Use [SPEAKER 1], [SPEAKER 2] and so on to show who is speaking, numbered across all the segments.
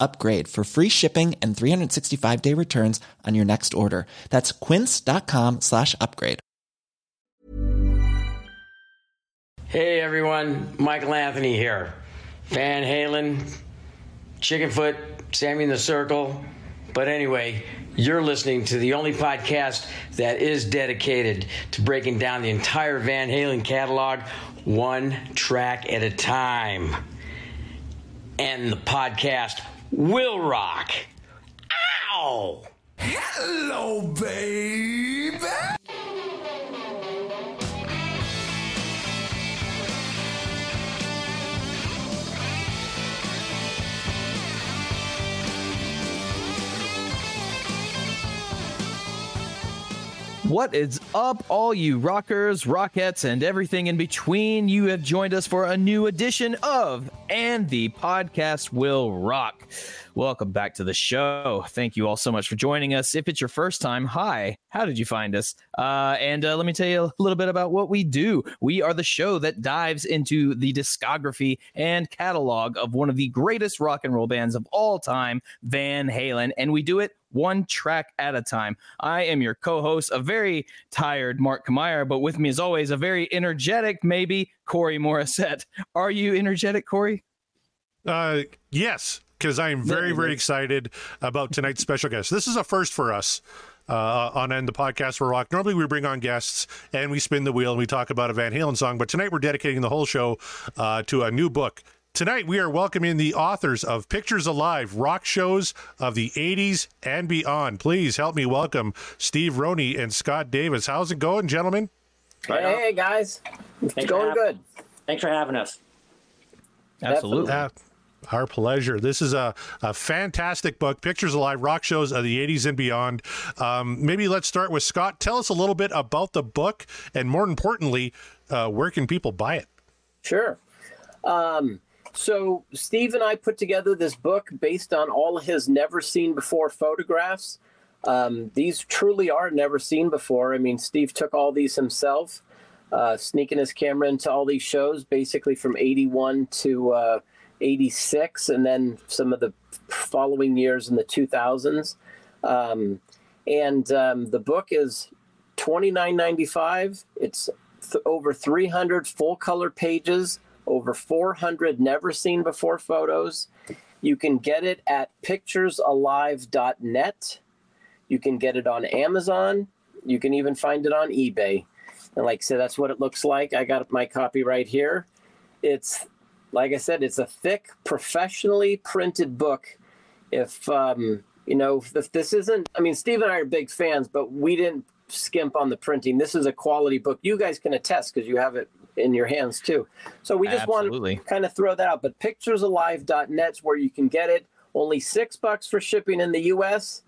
[SPEAKER 1] upgrade for free shipping and 365 day returns on your next order. That's quince.com slash upgrade.
[SPEAKER 2] Hey everyone, Michael Anthony here. Van Halen, Chickenfoot, Sammy in the Circle. But anyway, you're listening to the only podcast that is dedicated to breaking down the entire Van Halen catalog one track at a time. And the podcast will rock. Ow!
[SPEAKER 3] Hello, baby.
[SPEAKER 4] What is up, all you rockers, rockettes, and everything in between? You have joined us for a new edition of And the Podcast Will Rock. Welcome back to the show. Thank you all so much for joining us. If it's your first time, hi, how did you find us? Uh, and uh, let me tell you a little bit about what we do. We are the show that dives into the discography and catalog of one of the greatest rock and roll bands of all time, Van Halen, and we do it one track at a time. I am your co-host, a very tired Mark Kamier, but with me as always, a very energetic, maybe Corey Morissette. Are you energetic, Corey?
[SPEAKER 5] Uh, yes, because I am very, very excited about tonight's special guest. This is a first for us uh, on End the Podcast for Rock. Normally, we bring on guests and we spin the wheel and we talk about a Van Halen song, but tonight we're dedicating the whole show uh, to a new book. Tonight, we are welcoming the authors of Pictures Alive Rock Shows of the 80s and Beyond. Please help me welcome Steve Roney and Scott Davis. How's it going, gentlemen?
[SPEAKER 6] Hey, hey guys, it's
[SPEAKER 7] Thanks
[SPEAKER 6] going
[SPEAKER 7] for
[SPEAKER 6] good.
[SPEAKER 7] Thanks for having us.
[SPEAKER 4] Absolutely.
[SPEAKER 5] Uh, our pleasure. This is a, a fantastic book, Pictures Alive Rock Shows of the 80s and Beyond. Um, maybe let's start with Scott. Tell us a little bit about the book, and more importantly, uh, where can people buy it?
[SPEAKER 6] Sure. Um, so Steve and I put together this book based on all his never seen before photographs. Um, these truly are never seen before. I mean, Steve took all these himself, uh, sneaking his camera into all these shows, basically from 81 to uh, 86, and then some of the following years in the 2000s. Um, and um, the book is $29.95. It's th- over 300 full color pages, over 400 never seen before photos. You can get it at picturesalive.net. You can get it on Amazon. You can even find it on eBay. And like I said, that's what it looks like. I got my copy right here. It's like I said, it's a thick, professionally printed book. If um, you know, if this isn't, I mean, Steve and I are big fans, but we didn't skimp on the printing. This is a quality book. You guys can attest because you have it in your hands too. So we just
[SPEAKER 4] Absolutely.
[SPEAKER 6] want to kind of throw that out. But picturesalive.net's where you can get it. Only six bucks for shipping in the U.S.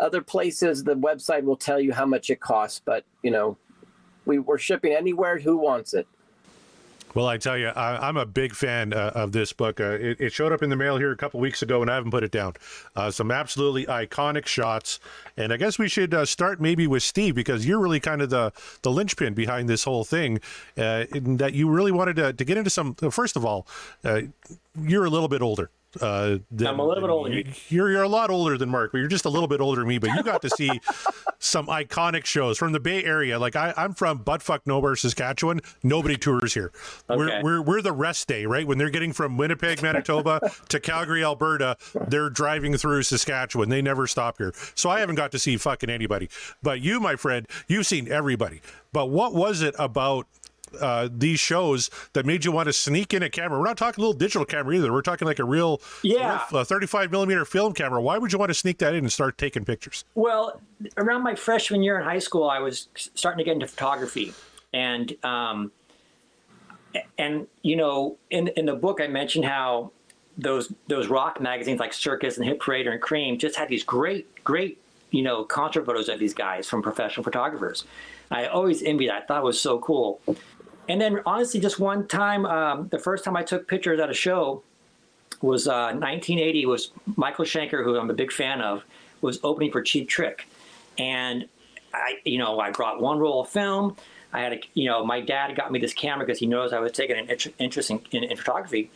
[SPEAKER 6] Other places, the website will tell you how much it costs. But you know, we we're shipping anywhere. Who wants it?
[SPEAKER 5] Well, I tell you, I, am a big fan uh, of this book. Uh, it, it, showed up in the mail here a couple weeks ago, and I haven't put it down. Uh, some absolutely iconic shots, and I guess we should uh, start maybe with Steve because you're really kind of the the linchpin behind this whole thing. Uh, that you really wanted to, to get into some. First of all, uh, you're a little bit older.
[SPEAKER 7] Uh, I'm a little bit older.
[SPEAKER 5] You're you're a lot older than Mark, but you're just a little bit older than me. But you got to see some iconic shows from the Bay Area. Like I, I'm from buttfuck nowhere, Saskatchewan. Nobody tours here. Okay. We're, we're we're the rest day, right? When they're getting from Winnipeg, Manitoba to Calgary, Alberta, they're driving through Saskatchewan. They never stop here. So I haven't got to see fucking anybody. But you, my friend, you've seen everybody. But what was it about uh, these shows that made you want to sneak in a camera? We're not talking a little digital camera either. We're talking like a real,
[SPEAKER 7] yeah,
[SPEAKER 5] real, uh, 35 millimeter film camera. Why would you want to sneak that in and start taking pictures?
[SPEAKER 7] Well, around my freshman year in high school, I was starting to get into photography, and um, and you know, in in the book, I mentioned how those those rock magazines like Circus and Hit Parader and Creem just had these great great you know concert photos of these guys from professional photographers. I always envied that. I thought it was so cool. And then honestly, just one time, um, the first time I took pictures at a show was uh, 1980. Was Michael Schenker, who I'm a big fan of, was opening for Cheap Trick, and I, you know, I brought one roll of film. I had a, you know, my dad got me this camera because he knows I was taking an interest in, in, in, photography,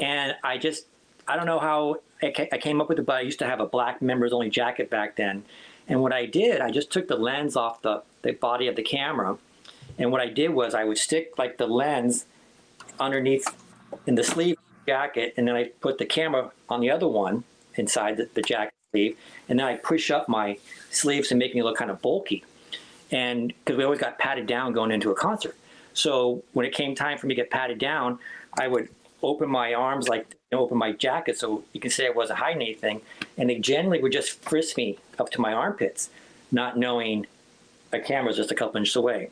[SPEAKER 7] and I just, I don't know how I came up with it, but I used to have a black members only jacket back then, and what I did, I just took the lens off the, the body of the camera and what I did was I would stick like the lens underneath in the sleeve jacket, and then I put the camera on the other one inside the, the jacket sleeve, and then I push up my sleeves and make me look kind of bulky. And because we always got patted down going into a concert. So when it came time for me to get patted down, I would open my arms like open my jacket so you can say I wasn't hiding anything. And they generally would just frisk me up to my armpits, not knowing a camera's just a couple inches away.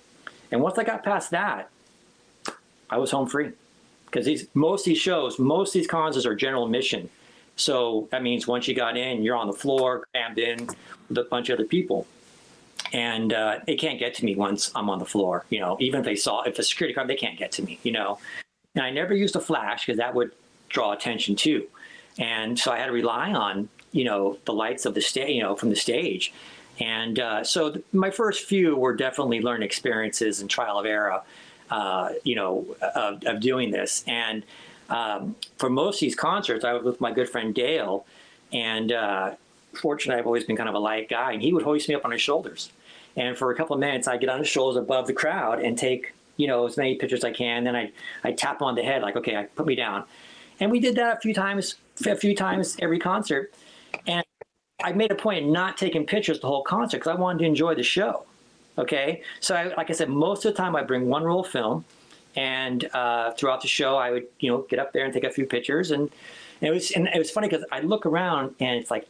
[SPEAKER 7] And once I got past that, I was home free because these most of these shows, most of these concerts are general admission. So that means once you got in, you're on the floor, crammed in with a bunch of other people. And uh, they can't get to me once I'm on the floor. You know, even if they saw, if a security guard, they can't get to me. You know, and I never used a flash because that would draw attention too. And so I had to rely on you know the lights of the stage, you know, from the stage. And uh, so th- my first few were definitely learning experiences and trial of error, uh, you know, of, of, doing this. And um, for most of these concerts, I was with my good friend Dale, and uh, fortunately, I've always been kind of a light guy, and he would hoist me up on his shoulders. And for a couple of minutes, I'd get on his shoulders above the crowd and take, you know, as many pictures as I can. Then I I tap him on the head, like, okay, put me down. And we did that a few times, a few times every concert. And I made a point of not taking pictures the whole concert because I wanted to enjoy the show. Okay, so I, like I said, most of the time I bring one roll of film, and uh, throughout the show I would you know get up there and take a few pictures, and, and it was and it was funny because I look around and it's like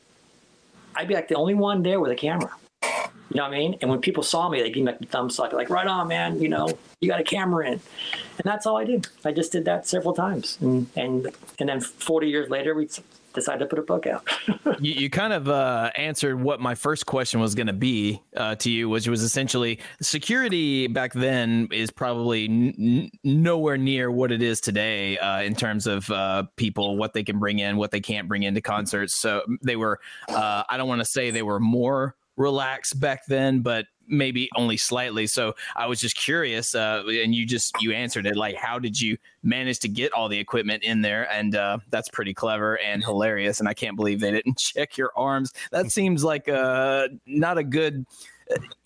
[SPEAKER 7] I'd be like the only one there with a camera. You know what I mean? And when people saw me, they'd give me like the thumbs up, like, right on, man, you know, you got a camera in. And that's all I did. I just did that several times. And and, and then 40 years later, we decided to put a book out.
[SPEAKER 4] you, you, kind of uh, answered what my first question was going to be uh, to you, which was essentially security back then is probably n- nowhere near what it is today uh, in terms of uh, people, what they can bring in, what they can't bring into concerts. So they were, uh, I don't want to say they were more relaxed back then, but maybe only slightly. So I was just curious, uh, and you just you answered it. Like, how did you manage to get all the equipment in there? And uh, that's pretty clever and hilarious. And I can't believe they didn't check your arms. That seems like uh, not a good.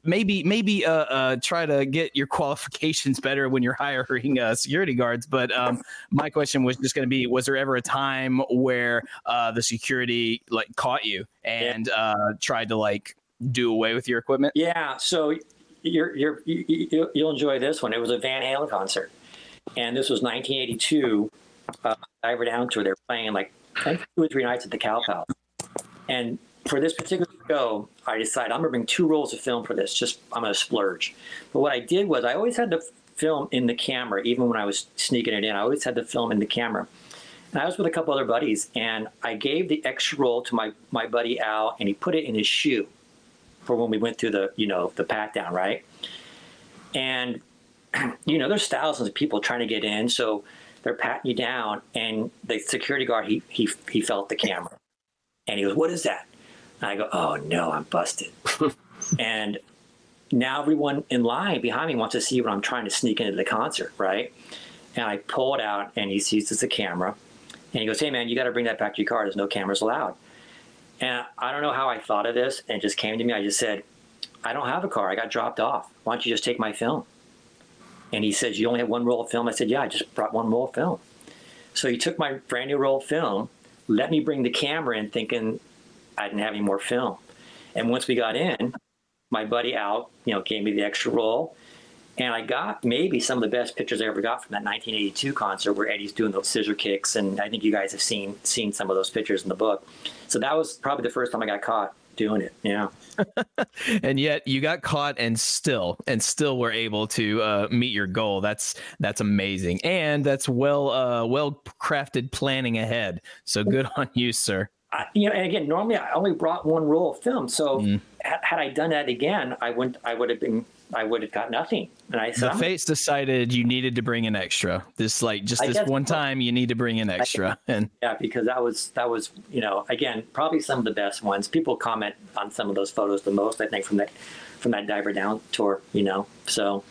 [SPEAKER 4] Maybe maybe uh, uh, try to get your qualifications better when you're hiring uh, security guards. But um, my question was just going to be: Was there ever a time where uh, the security like caught you and uh, tried to like do away with your equipment?
[SPEAKER 7] Yeah. So you're, you're, you, will enjoy this one. It was a Van Halen concert, and this was 1982. Uh, Diver Down tour. They were playing like two or three nights at the Cow Palace. And for this particular show, I decided I'm gonna bring two rolls of film for this. Just I'm gonna splurge. But what I did was I always had the film in the camera, even when I was sneaking it in. I always had the film in the camera. And I was with a couple other buddies, and I gave the extra roll to my my buddy Al, and he put it in his shoe for when we went through the you know the pat down, right? And you know, there's thousands of people trying to get in, so they're patting you down, and the security guard he he he felt the camera, and he goes, "What is that?" And I go, "Oh no, I'm busted." and now everyone in line behind me wants to see what I'm trying to sneak into the concert, right? And I pull it out, and he sees it's a camera, and he goes, "Hey man, you got to bring that back to your car. There's no cameras allowed." And I don't know how I thought of this, and it just came to me. I just said, "I don't have a car. I got dropped off. Why don't you just take my film?" And he says, You only have one roll of film? I said, Yeah, I just brought one roll of film. So he took my brand new roll of film, let me bring the camera in, thinking I didn't have any more film. And once we got in, my buddy Al, you know, gave me the extra roll. And I got maybe some of the best pictures I ever got from that 1982 concert where Eddie's doing those scissor kicks, and I think you guys have seen seen some of those pictures in the book. So that was probably the first time I got caught doing it. Yeah.
[SPEAKER 4] and yet you got caught and still and still were able to uh, meet your goal. That's that's amazing. And that's well uh, well crafted planning ahead. So good on you, sir.
[SPEAKER 7] I, you know, and again, normally I only brought one roll of film. So mm. had I done that again, I wouldn't I would have been I would have got nothing. And I
[SPEAKER 4] said, the Fates decided you needed to bring in extra. This like just this one time you need to bring in extra. and
[SPEAKER 7] yeah, because that was that was you know again probably some of the best ones. People comment on some of those photos the most. I think from that from that diver down tour. You know, so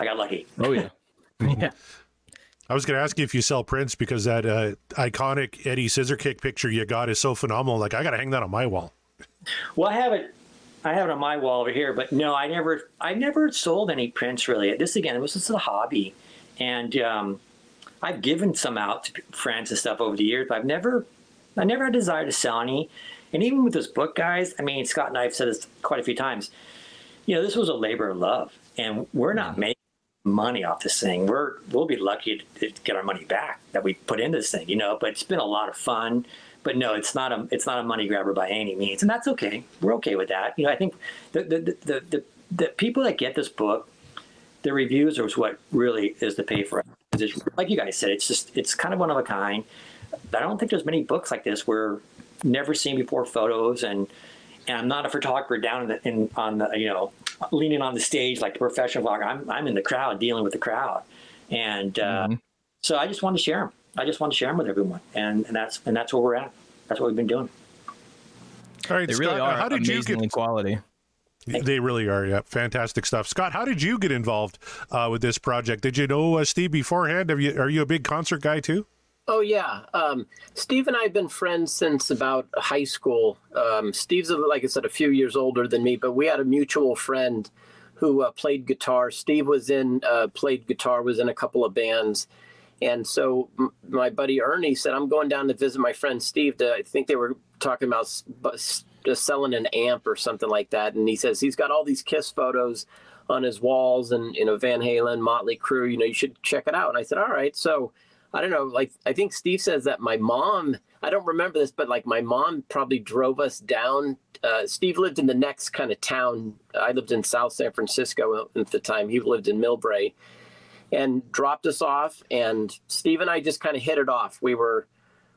[SPEAKER 7] I got lucky.
[SPEAKER 4] Oh yeah, yeah.
[SPEAKER 5] I was going to ask you if you sell prints because that uh, iconic Eddie scissor kick picture you got is so phenomenal. Like I got to hang that on my wall.
[SPEAKER 7] Well, I have it I have it on my wall over here, but no, I never, I never sold any prints really. This again, it was just a hobby, and um, I've given some out to friends and stuff over the years, but I've never, I never had a desire to sell any. And even with this book, guys, I mean, Scott and I have said this quite a few times. You know, this was a labor of love, and we're not mm-hmm. making money off this thing. We're we'll be lucky to get our money back that we put into this thing, you know. But it's been a lot of fun but no, it's not a it's not a money grabber by any means, and that's okay. We're okay with that. You know, I think the the the the, the people that get this book, the reviews are what really is the pay for it. Like you guys said, it's just it's kind of one of a kind. I don't think there's many books like this where never seen before photos and and I'm not a photographer down in, the, in on the you know leaning on the stage like the professional vlogger. I'm I'm in the crowd dealing with the crowd, and uh, mm-hmm. so I just wanted to share them. I just want to share them with everyone, and, and that's and that's where we're at. That's what we've been doing.
[SPEAKER 5] All right,
[SPEAKER 4] they
[SPEAKER 5] Scott,
[SPEAKER 4] really are how did you get quality?
[SPEAKER 5] They really are. Yeah, fantastic stuff. Scott, how did you get involved uh, with this project? Did you know uh, Steve beforehand? Have you are you a big concert guy too?
[SPEAKER 6] Oh yeah, um, Steve and I have been friends since about high school. Um, Steve's like I said, a few years older than me, but we had a mutual friend who uh, played guitar. Steve was in uh, played guitar, was in a couple of bands, and so my buddy Ernie said, I'm going down to visit my friend Steve. To, I think they were talking about s- selling an amp or something like that. And he says he's got all these Kiss photos on his walls and, you know, Van Halen, Motley Crue, you know, you should check it out. And I said, all right. So I don't know, like, I think Steve says that my mom, I don't remember this, but like my mom probably drove us down. Uh, Steve lived in the next kind of town. I lived in South San Francisco at the time. He lived in Millbrae and dropped us off. And Steve and I just kind of hit it off. We were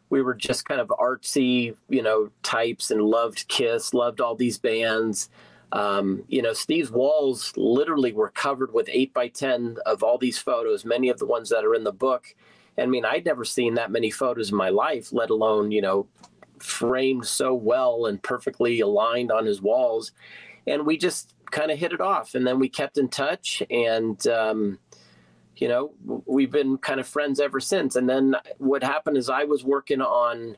[SPEAKER 6] we were just kind of artsy, you know, types and loved Kiss, loved all these bands. Um, you know, Steve's walls literally were covered with eight by ten of all these photos, many of the ones that are in the book. I mean, I'd never seen that many photos in my life, let alone, you know, framed so well and perfectly aligned on his walls. And we just kind of hit it off. And then we kept in touch. And, um, you know, we've been kind of friends ever since. And then what happened is I was working on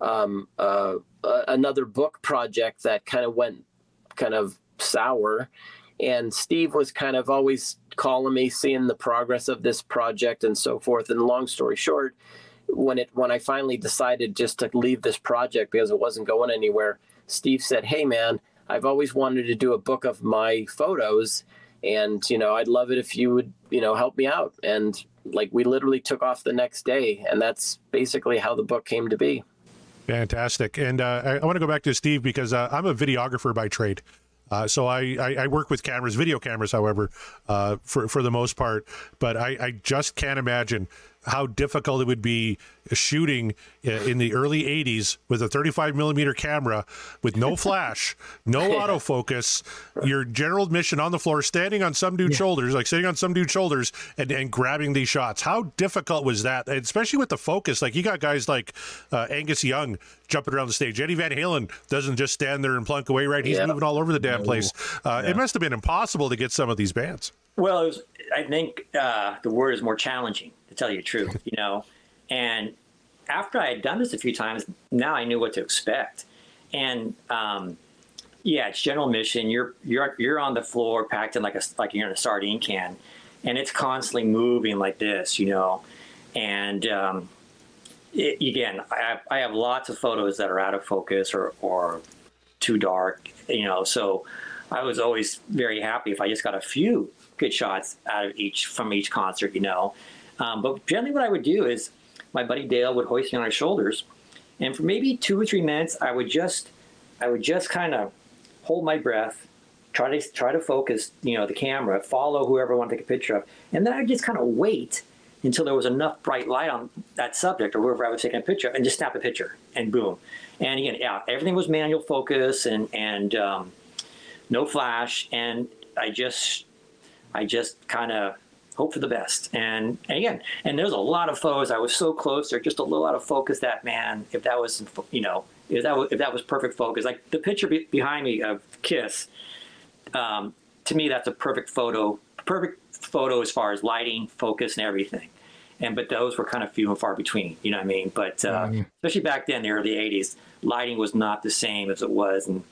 [SPEAKER 6] um, uh, uh, another book project that kind of went kind of sour. And Steve was kind of always calling me, seeing the progress of this project and so forth. And long story short, when it when I finally decided just to leave this project because it wasn't going anywhere, Steve said, "Hey man, I've always wanted to do a book of my photos." And you know i'd love it if you would you know help me out. And like we literally took off the next day and that's basically how the book came to be.
[SPEAKER 5] Fantastic. And uh, I, I want to go back to steve because uh, i'm a videographer by trade. Uh, so I, I, I, work with cameras, video cameras, however, uh, for for the most part. But I, I just can't imagine how difficult it would be shooting uh, in the early 80s with a 35 millimeter camera with no flash, no autofocus, your general admission on the floor, standing on some dude's yeah. shoulders, like sitting on some dude's shoulders and, and grabbing these shots. How difficult was that? And especially with the focus. Like you got guys like uh, Angus Young jumping around the stage. Eddie Van Halen doesn't just stand there and plunk away, right? He's moving all over the damn place. Uh, yeah. It must have been impossible to get some of these bands.
[SPEAKER 7] Well, was, I think uh, the word is more challenging, to tell you the truth, you know. And after I had done this a few times, now I knew what to expect. And um, yeah, it's general mission. You're you're you're on the floor, packed in like a like you're in a sardine can, and it's constantly moving like this, you know. And um, it, again, I have, I have lots of photos that are out of focus or or too dark, you know. So I was always very happy if I just got a few good shots out of each from each concert, you know. Um, but generally, what I would do is my buddy Dale would hoist me on his shoulders, and for maybe two or three minutes, I would just, I would just kind of hold my breath, try to try to focus, you know, the camera, follow whoever I want to take a picture of, and then I would just kind of wait until there was enough bright light on that subject or whoever I was taking a picture of, and just snap a picture, and boom. And again, yeah, everything was manual focus and and um, no flash, and I just I just kind of hope for the best. And, and, again, and there's a lot of photos. I was so close. They're just a little out of focus. That man, if that was, you know, if that was, if that was perfect focus, like the picture be- behind me of Kiss, um, to me, that's a perfect photo. Perfect photo as far as lighting, focus, and everything. And but those were kind of few and far between. You know what I mean? But uh, mm-hmm. especially back then, the early '80s, lighting was not the same as it was in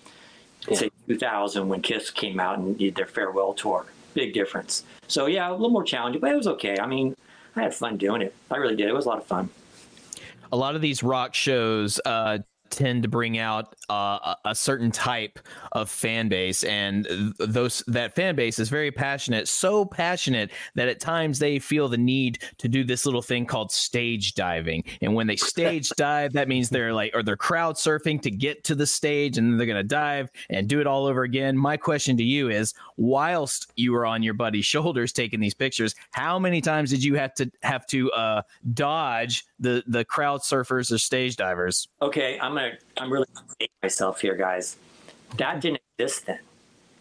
[SPEAKER 7] yeah. say 2000 when Kiss came out and did their farewell tour big difference. So yeah, a little more challenging, but it was okay. I mean, I had fun doing it. I really did. It was a lot of fun.
[SPEAKER 4] A lot of these rock shows uh, tend to bring out uh, a certain type of fan base, and those that fan base is very passionate, so passionate that at times they feel the need to do this little thing called stage diving. And when they stage dive, that means they're like, or they're crowd surfing to get to the stage, and then they're going to dive and do it all over again. My question to you is, whilst you were on your buddy's shoulders taking these pictures, how many times did you have to have to uh, dodge the the crowd surfers or stage divers?
[SPEAKER 7] Okay, I'm gonna I'm really myself here, guys. That didn't exist then.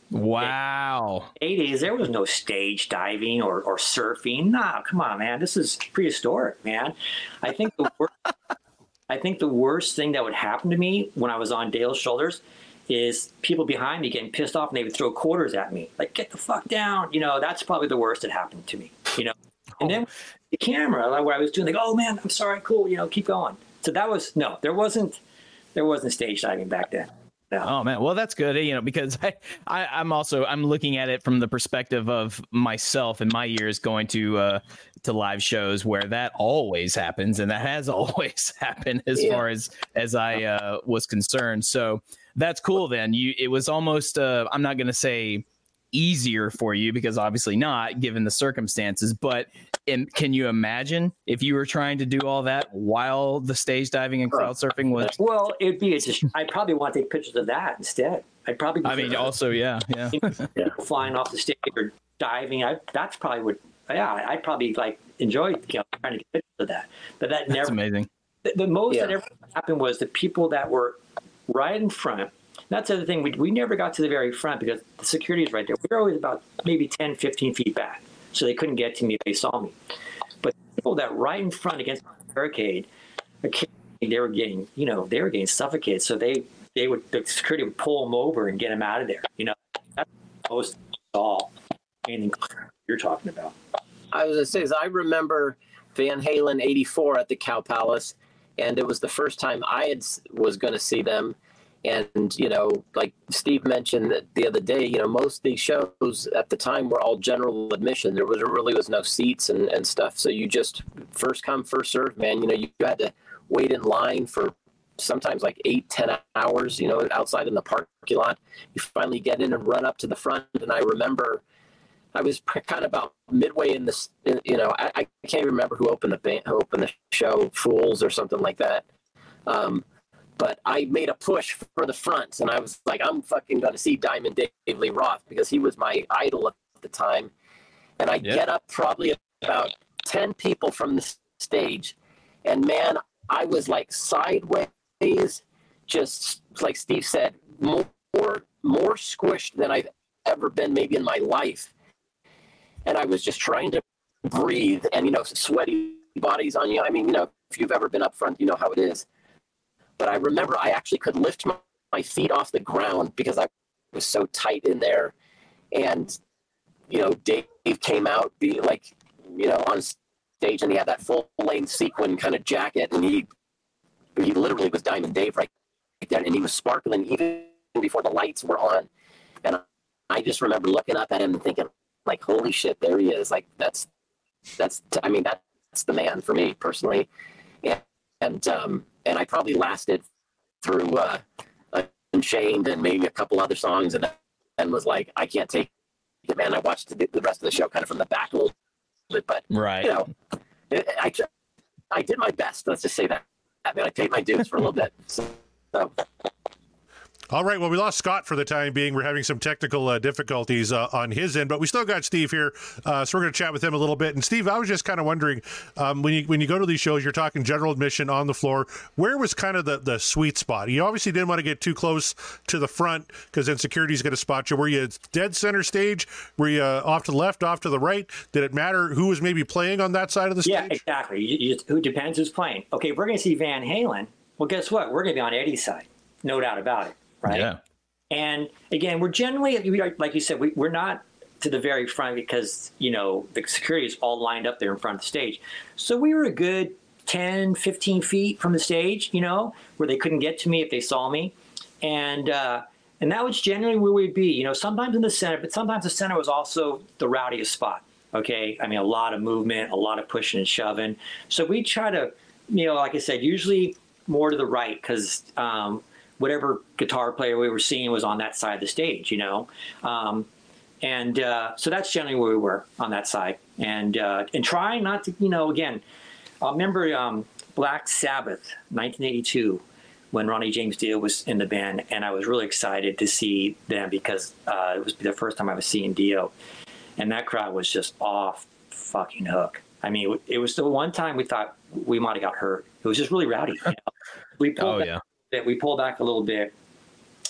[SPEAKER 4] Wow.
[SPEAKER 7] 80s, there was no stage diving or, or surfing. Nah, come on, man. This is prehistoric, man. I think the worst, I think the worst thing that would happen to me when I was on Dale's shoulders is people behind me getting pissed off and they would throw quarters at me. Like, get the fuck down. You know, that's probably the worst that happened to me. You know. And then the camera, like what I was doing, like, oh man, I'm sorry, cool, you know, keep going. So that was no, there wasn't there wasn't stage diving back then. No.
[SPEAKER 4] Oh man, well that's good. You know, because I, I am also I'm looking at it from the perspective of myself and my years going to uh to live shows where that always happens and that has always happened as yeah. far as as I uh, was concerned. So that's cool. Then you it was almost uh, I'm not going to say easier for you because obviously not given the circumstances but in, can you imagine if you were trying to do all that while the stage diving and crowd surfing was
[SPEAKER 7] well it'd be just i probably want to take pictures of that instead. I'd probably
[SPEAKER 4] i mean also yeah yeah.
[SPEAKER 7] yeah. Flying off the stage or diving I, that's probably what yeah i'd probably like enjoy you know, trying to get pictures of that. But that
[SPEAKER 4] that's
[SPEAKER 7] never
[SPEAKER 4] amazing.
[SPEAKER 7] The, the most yeah. that ever happened was the people that were right in front that's the other thing. We, we never got to the very front because the security is right there. We were always about maybe 10, 15 feet back. So they couldn't get to me if they saw me. But people that right in front against the barricade, they were getting, you know, they were getting suffocated. So they, they would, the security would pull them over and get them out of there. You know, that's most all anything you're talking about.
[SPEAKER 8] I was going to say, is I remember Van Halen 84 at the Cow Palace, and it was the first time I had was going to see them and, you know, like Steve mentioned the other day, you know, most of these shows at the time were all general admission. There was really was no seats and, and stuff. So you just first come, first serve, man. You know, you had to wait in line for sometimes like eight, ten hours, you know, outside in the parking lot. You finally get in and run up to the front. And I remember I was kind of about midway in this, you know, I, I can't remember who opened the band, who opened the show, Fools or something like that. Um, but I made a push for the front, and I was like, I'm fucking gonna see Diamond Dave Lee Roth because he was my idol at the time. And I get up probably about ten people from the stage. And man, I was like sideways, just like Steve said, more more squished than I've ever been maybe in my life. And I was just trying to breathe and you know, sweaty bodies on you. I mean, you know, if you've ever been up front, you know how it is. But I remember I actually could lift my, my feet off the ground because I was so tight in there. And, you know, Dave came out be like, you know, on stage and he had that full length sequin kind of jacket and he he literally was Diamond Dave right there and he was sparkling even before the lights were on. And I just remember looking up at him and thinking, like, holy shit, there he is. Like that's that's I mean that's the man for me personally. And and um and I probably lasted through uh Unchained and maybe a couple other songs and and was like, I can't take it, man. I watched the, the rest of the show kind of from the back a little bit, but
[SPEAKER 4] right,
[SPEAKER 8] you know, I I did my best. Let's just say that. I mean, I paid my dues for a little bit. So, so
[SPEAKER 5] all right. Well, we lost Scott for the time being. We're having some technical uh, difficulties uh, on his end, but we still got Steve here, uh, so we're going to chat with him a little bit. And Steve, I was just kind of wondering um, when you when you go to these shows, you're talking general admission on the floor. Where was kind of the, the sweet spot? You obviously didn't want to get too close to the front because then security's going to spot you. Were you dead center stage? Were you uh, off to the left, off to the right? Did it matter who was maybe playing on that side of the stage?
[SPEAKER 7] Yeah, exactly. who depends who's playing. Okay, if we're going to see Van Halen, well, guess what? We're going to be on Eddie's side, no doubt about it. Right.
[SPEAKER 4] Yeah.
[SPEAKER 7] And again, we're generally, like you said, we, we're not to the very front because, you know, the security is all lined up there in front of the stage. So we were a good 10, 15 feet from the stage, you know, where they couldn't get to me if they saw me. And, uh, and that was generally where we'd be, you know, sometimes in the center, but sometimes the center was also the rowdiest spot. Okay. I mean, a lot of movement, a lot of pushing and shoving. So we try to, you know, like I said, usually more to the right because, um, whatever guitar player we were seeing was on that side of the stage, you know. Um, and uh, so that's generally where we were on that side, and uh, and trying not to, you know, again, I remember um, Black Sabbath, 1982, when Ronnie James Dio was in the band, and I was really excited to see them because uh, it was the first time I was seeing Dio, and that crowd was just off fucking hook. I mean, it was the one time we thought we might have got hurt. It was just really rowdy. You know? We pulled oh, yeah that we pull back a little bit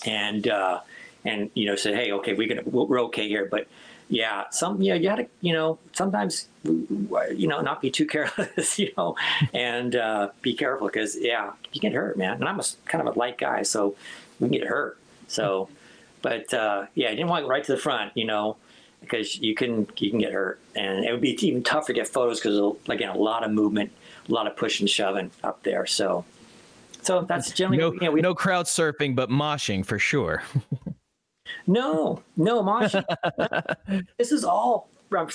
[SPEAKER 7] and uh, and you know said, hey, okay, we can we're okay here, but yeah, some yeah, you got to you know sometimes you know not be too careless, you know, and uh, be careful because yeah, you get hurt, man. And I'm a kind of a light guy, so we can get hurt. So, but uh, yeah, I didn't want right to the front, you know, because you can you can get hurt, and it would be even tougher to get photos because again a lot of movement, a lot of pushing, shoving up there. So so that's generally
[SPEAKER 4] no,
[SPEAKER 7] you know, we,
[SPEAKER 4] no crowd surfing, but moshing for sure.
[SPEAKER 7] no, no moshing. this is all.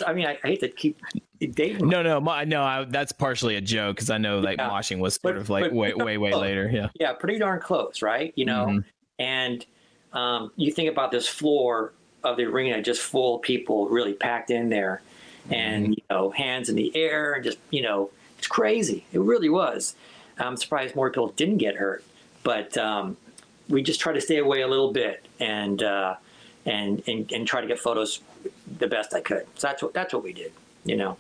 [SPEAKER 7] I mean, I, I hate to keep dating.
[SPEAKER 4] No, no, no. I, that's partially a joke because I know like yeah. moshing was sort but, of like but, way, way, way later. Yeah.
[SPEAKER 7] Yeah, pretty darn close, right? You know, mm-hmm. and um, you think about this floor of the arena just full of people really packed in there, and mm-hmm. you know, hands in the air and just you know, it's crazy. It really was. I'm surprised more people didn't get hurt, but um, we just try to stay away a little bit and, uh, and and and try to get photos the best I could. So that's what that's what we did, you know.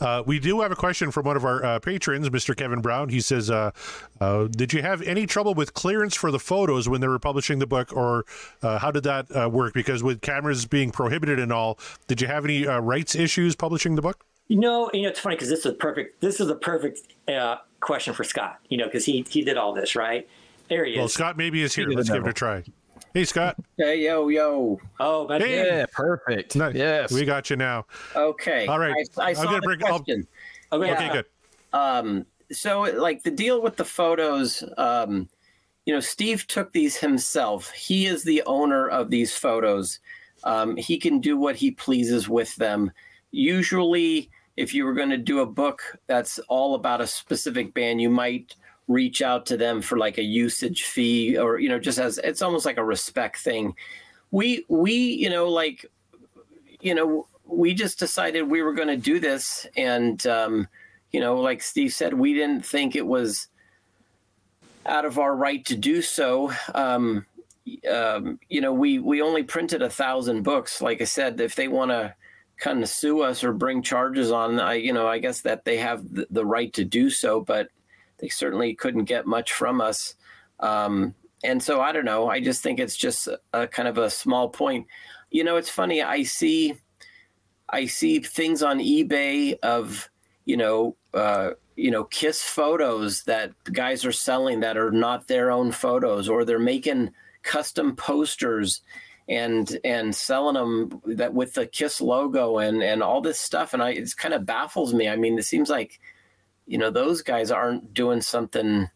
[SPEAKER 5] Uh, we do have a question from one of our uh, patrons, Mr. Kevin Brown. He says, uh, uh "Did you have any trouble with clearance for the photos when they were publishing the book, or uh, how did that uh, work? Because with cameras being prohibited and all, did you have any rights issues publishing the book?"
[SPEAKER 7] You know, you know, it's funny because this is perfect. This is a perfect question for Scott, you know, because he he did all this, right? There he is.
[SPEAKER 5] Well, Scott maybe is here. Let's give it a try. Hey, Scott.
[SPEAKER 6] Hey, yo, yo.
[SPEAKER 7] Oh, that's
[SPEAKER 4] hey. yeah, perfect.
[SPEAKER 5] Nice. Yes, we got you now.
[SPEAKER 6] Okay.
[SPEAKER 5] All right.
[SPEAKER 6] I, I saw the bring, question.
[SPEAKER 7] I'll, okay,
[SPEAKER 5] okay, good.
[SPEAKER 6] Um, so, like the deal with the photos, um, you know, Steve took these himself. He is the owner of these photos. Um, he can do what he pleases with them. Usually, if you were going to do a book that's all about a specific band, you might reach out to them for like a usage fee or you know just as it's almost like a respect thing. We we you know like you know we just decided we were going to do this and um, you know like Steve said we didn't think it was out of our right to do so. Um, um, you know, we we only printed a thousand books. Like I said, if they want to kind of sue us or bring charges on. I, you know, I guess that they have the, right to do so, but they certainly couldn't get much from us. Um, and so I don't know. I just think it's just a, a kind of a small point. You know, it's funny. I see, I see things on eBay of, you know, uh, you know, kiss photos that guys are selling that are not their own photos, or they're making custom posters and and selling them that with the kiss logo and and all this stuff. And i it kind of baffles me. I mean it seems like you know those guys aren't doing something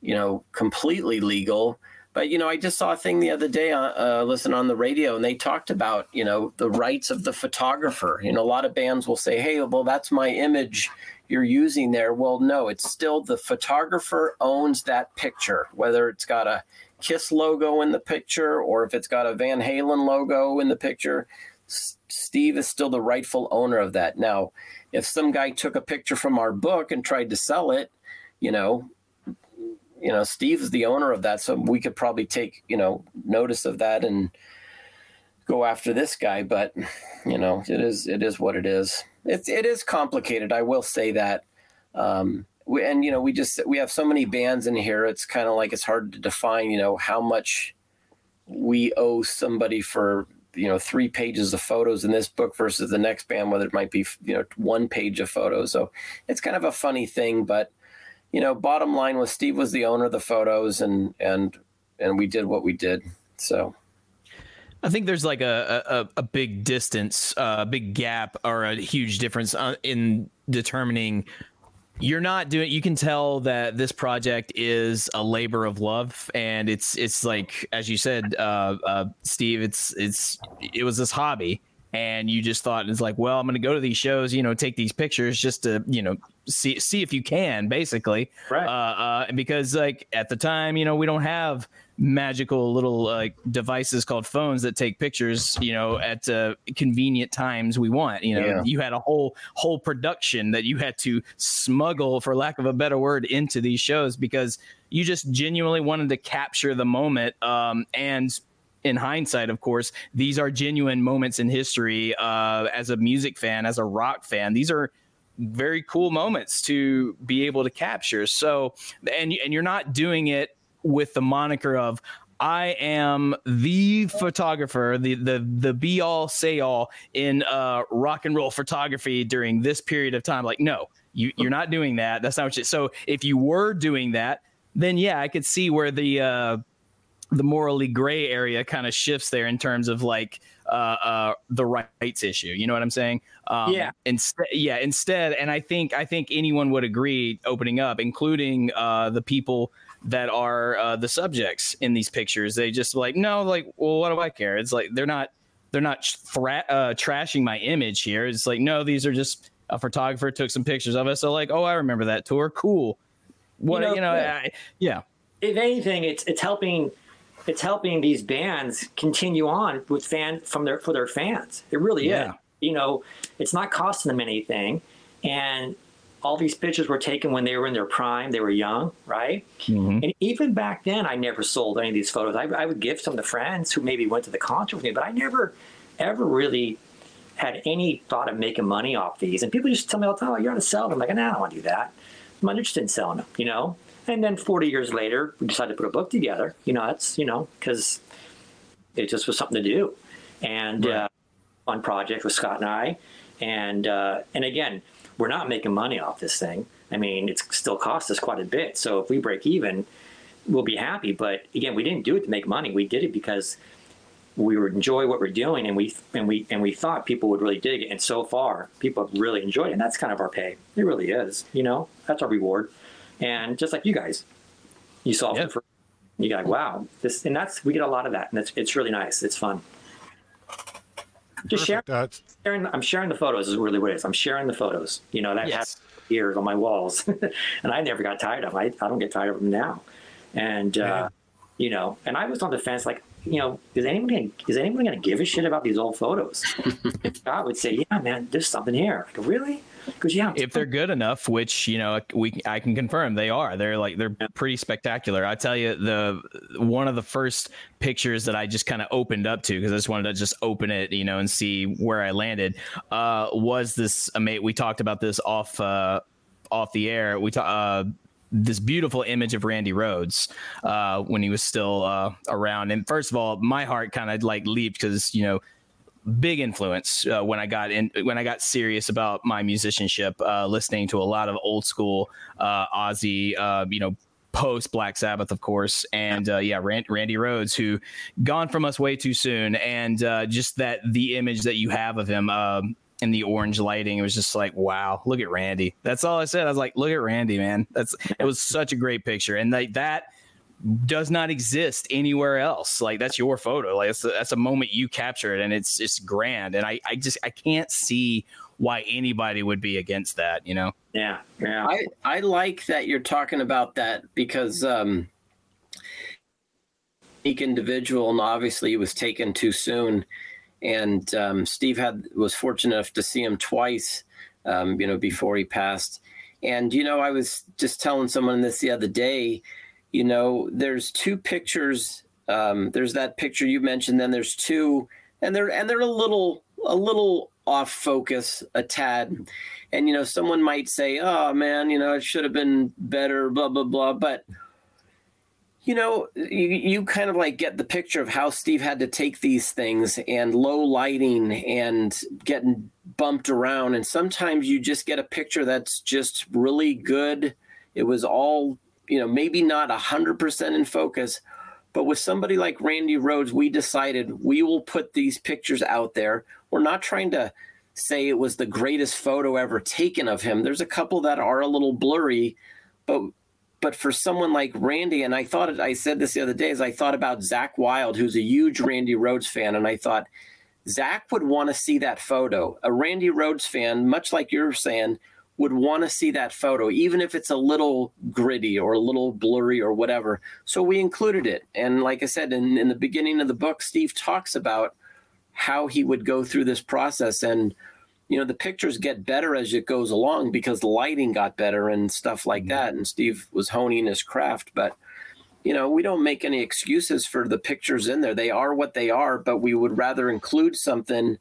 [SPEAKER 6] you know completely legal. But you know i just saw a thing the other day uh, uh, listen on the radio and they talked about you know the rights of the photographer. You know a lot of bands will say hey well that's my image you're using there. Well no it's still the photographer owns that picture whether it's got a Kiss logo in the picture or if it's got a Van Halen logo in the picture, Steve is still the rightful owner of that. Now, if some guy took a picture from our book and tried to sell it, you know, you know, Steve is the owner of that, so we could probably take, you know, notice of that and go after this guy, but you know, it is it is what it is. It's it is complicated, I will say that. Um, we, and you know we just we have so many bands in here it's kind of like it's hard to define you know how much we owe somebody for you know three pages of photos in this book versus the next band whether it might be you know one page of photos. So it's kind of a funny thing but you know bottom line was steve was the owner of the photos and and and we did what we did so.
[SPEAKER 4] I think there's like a, a, a big distance, uh, a big gap, or a huge difference uh, in determining you're not doing you can tell that this project is a labor of love and it's it's like as you said uh, uh, steve it's it's it was this hobby and you just thought it's like well i'm going to go to these shows you know take these pictures just to you know see see if you can basically.
[SPEAKER 7] Right.
[SPEAKER 4] Uh, uh, and because like at the time you know we don't have magical little like devices called phones that take pictures you know at uh, convenient times we want you know yeah. you had a whole whole production that you had to smuggle for lack of a better word into these shows because you just genuinely wanted to capture the moment um, and in hindsight, of course, these are genuine moments in history. Uh, as a music fan, as a rock fan, these are very cool moments to be able to capture. So, and and you're not doing it with the moniker of I am the photographer, the the the be all say all in uh, rock and roll photography during this period of time. Like, no, you you're not doing that. That's not what you. So if you were doing that, then yeah, I could see where the uh, the morally gray area kind of shifts there in terms of like uh, uh, the rights issue. You know what I'm saying?
[SPEAKER 7] Um, yeah.
[SPEAKER 4] Instead, yeah. Instead, and I think I think anyone would agree, opening up, including uh, the people that are uh, the subjects in these pictures. They just like no, like well, what do I care? It's like they're not they're not thra- uh, trashing my image here. It's like no, these are just a photographer took some pictures of us. So like, oh, I remember that tour. Cool. What you know? You know yeah. I, yeah.
[SPEAKER 7] If anything, it's it's helping it's helping these bands continue on with fan from their for their fans. It really yeah. is. You know, it's not costing them anything, and all these pictures were taken when they were in their prime. They were young, right? Mm-hmm. And even back then, I never sold any of these photos. I, I, would give some to friends who maybe went to the concert with me, but I never, ever really had any thought of making money off these. And people just tell me all the time, oh, you're going to sell them. I'm like, no, I don't want to do that. I'm not interested in selling them, you know? And then 40 years later, we decided to put a book together. You know, that's, you know, because it just was something to do. And right. uh, on project with Scott and I. And, uh, and again, we're not making money off this thing. I mean, it's still cost us quite a bit. So if we break even, we'll be happy. But again, we didn't do it to make money. We did it because we would enjoy what we're doing, and we and we and we thought people would really dig it. And so far, people have really enjoyed it, and that's kind of our pay. It really is. You know, that's our reward. And just like you guys, you saw yep. for you got like, wow, this and that's we get a lot of that, and it's it's really nice. It's fun. Just sharing, sharing, I'm sharing the photos is really what it is. I'm sharing the photos. You know, that yes. has years on my walls, and I never got tired of them. I, I don't get tired of them now. And uh, you know, and I was on the fence, like you know, is anyone gonna, is anyone going to give a shit about these old photos? I would say, yeah, man, there's something here. Like, really? Because yeah,
[SPEAKER 4] if they're good enough, which you know we I can confirm they are. They're like they're pretty spectacular. I tell you, the one of the first pictures that I just kind of opened up to because I just wanted to just open it, you know, and see where I landed. Uh, was this? Uh, mate, we talked about this off uh, off the air. We talked. Uh, this beautiful image of Randy Rhoads uh, when he was still uh, around. And first of all, my heart kind of like leaped because you know big influence uh, when I got in when I got serious about my musicianship, uh, listening to a lot of old school uh, Ozzy, uh, you know, post Black Sabbath, of course, and uh, yeah, Rand- Randy Rhoads, who gone from us way too soon, and uh, just that the image that you have of him. Um, in the orange lighting, it was just like, wow, look at Randy. That's all I said. I was like, look at Randy, man. That's it was such a great picture, and like that does not exist anywhere else. Like that's your photo. Like that's a, that's a moment you captured, and it's just grand. And I, I just I can't see why anybody would be against that. You know?
[SPEAKER 7] Yeah, yeah.
[SPEAKER 6] I I like that you're talking about that because um, unique individual, and obviously it was taken too soon. And um, Steve had was fortunate enough to see him twice, um, you know, before he passed. And you know, I was just telling someone this the other day you know, there's two pictures. Um, there's that picture you mentioned. Then there's two, and they're and they're a little a little off focus, a tad. And you know, someone might say, "Oh man, you know, it should have been better." Blah blah blah. But you know, you, you kind of like get the picture of how Steve had to take these things and low lighting and getting bumped around. And sometimes you just get a picture that's just really good. It was all you know, maybe not 100% in focus, but with somebody like Randy Rhoads, we decided we will put these pictures out there. We're not trying to say it was the greatest photo ever taken of him. There's a couple that are a little blurry, but but for someone like Randy, and I thought I said this the other day, as I thought about Zakk Wylde, who's a huge Randy Rhoads fan, and I thought Zach would want to see that photo. A Randy Rhoads fan, much like you're saying, would want to see that photo, even if it's a little gritty or a little blurry or whatever. So we included it. And like I said, in, in the beginning of the book, Steve talks about how he would go through this process. And, you know, the pictures get better as it goes along because the lighting got better and stuff like mm-hmm. that. And Steve was honing his craft. But, you know, we don't make any excuses for the pictures in there. They are what they are, but we would rather include something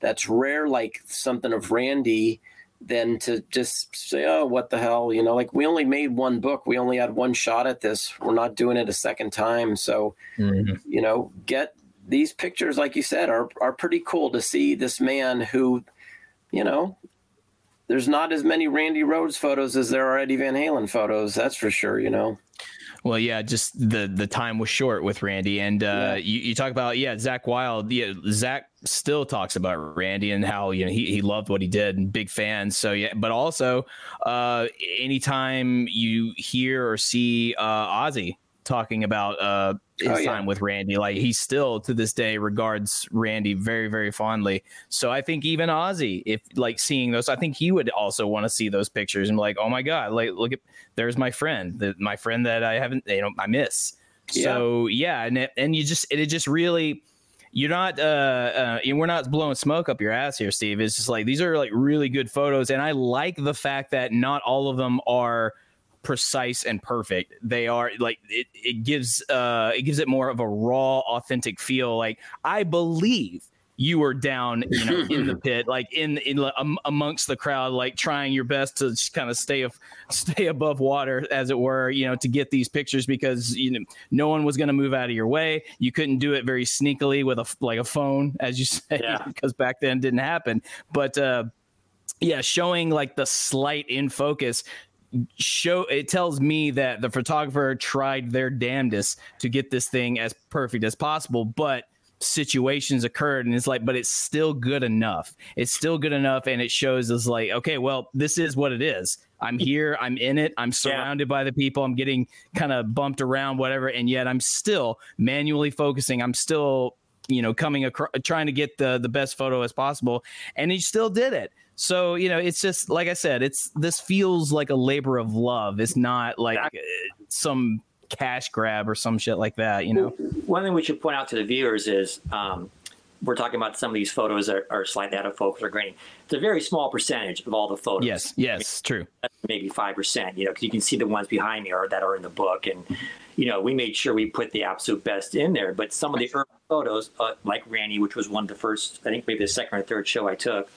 [SPEAKER 6] that's rare, like something of Randy than to just say, oh, what the hell? You know, like we only made one book. We only had one shot at this. We're not doing it a second time. So, mm-hmm. you know, get these pictures, like you said, are, are pretty cool to see this man who, you know, there's not as many Randy Rhoads photos as there are Eddie Van Halen photos. That's for sure, you know.
[SPEAKER 4] Well, yeah, just the the time was short with Randy, and uh, yeah. you, you talk about yeah, Zakk Wylde. Yeah, Zakk still talks about Randy and how you know he, he loved what he did and big fan. So yeah, but also uh, anytime you hear or see uh, Ozzy talking about uh, his oh, yeah. time with Randy. Like he still to this day regards Randy very, very fondly. So I think even Ozzy, if like seeing those, I think he would also want to see those pictures and be like, oh my God, like look at there's my friend, the, my friend that I haven't, you know, I miss. Yeah. So yeah, and it, and you just it just really you're not uh, uh we're not blowing smoke up your ass here steve it's just like these are like really good photos and i like the fact that not all of them are precise and perfect. They are like it, it gives uh it gives it more of a raw, authentic feel. Like I believe you were down, you know, in the pit, like in in um, amongst the crowd, like trying your best to just kind of stay of stay above water, as it were, you know, to get these pictures because you know no one was going to move out of your way. You couldn't do it very sneakily with a like a phone, as you say, yeah. because back then didn't happen. But uh, yeah, showing like the slight in focus show it tells me that the photographer tried their damnedest to get this thing as perfect as possible but situations occurred and it's like but it's still good enough. It's still good enough and it shows us like okay well this is what it is. I'm here i'm in it i'm surrounded yeah. by the people i'm getting kind of bumped around whatever and yet i'm still manually focusing. I'm still you know coming across trying to get the the best photo as possible and he still did it so you know, it's just like I said, it's this feels like a labor of love. It's not like uh, some cash grab or some shit like that. You know.
[SPEAKER 7] One thing we should point out to the viewers is um, we're talking about some of these photos are, are slightly out of focus or grainy. It's a very small percentage of all the photos.
[SPEAKER 4] Yes, yes, true.
[SPEAKER 7] Maybe five percent. You know, because you can see the ones behind me are that are in the book, and you know, we made sure we put the absolute best in there. But some of the early photos, uh, like Randy, which was one of the first, I think maybe the second or third show I took,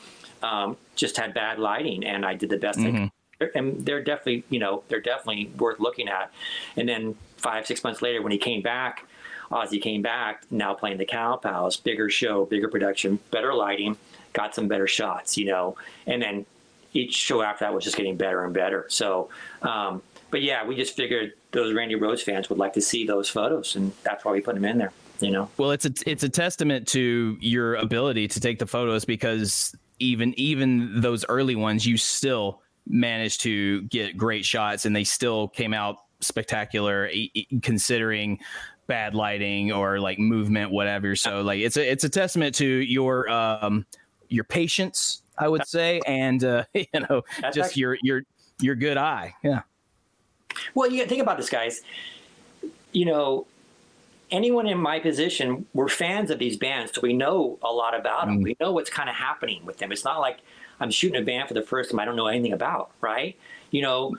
[SPEAKER 7] um, just had bad lighting, and I did the best
[SPEAKER 4] Mm-hmm.
[SPEAKER 7] I could. And they're definitely, you know, they're definitely worth looking at. And then five, six months later, when he came back, Ozzy came back, now playing the Cow Palace, bigger show, bigger production, better lighting, got some better shots, you know. And then each show after that was just getting better and better. So, um, but yeah, we just figured those Randy Rhoads fans would like to see those photos, and that's why we put them in there. You know.
[SPEAKER 4] Well, it's a it's a testament to your ability to take the photos because even even those early ones, you still managed to get great shots, and they still came out spectacular, considering bad lighting or like movement, whatever. So like it's a it's a testament to your um your patience, I would say, and uh, you know
[SPEAKER 7] That's
[SPEAKER 4] just
[SPEAKER 7] actually-
[SPEAKER 4] your your your good eye. Yeah.
[SPEAKER 7] Well, you think about this, guys. You know, anyone in my position, we're fans of these bands, so we know a lot about them. Mm. We know what's kind of happening with them. It's not like I'm shooting a band for the first time I don't know anything about, right? You know,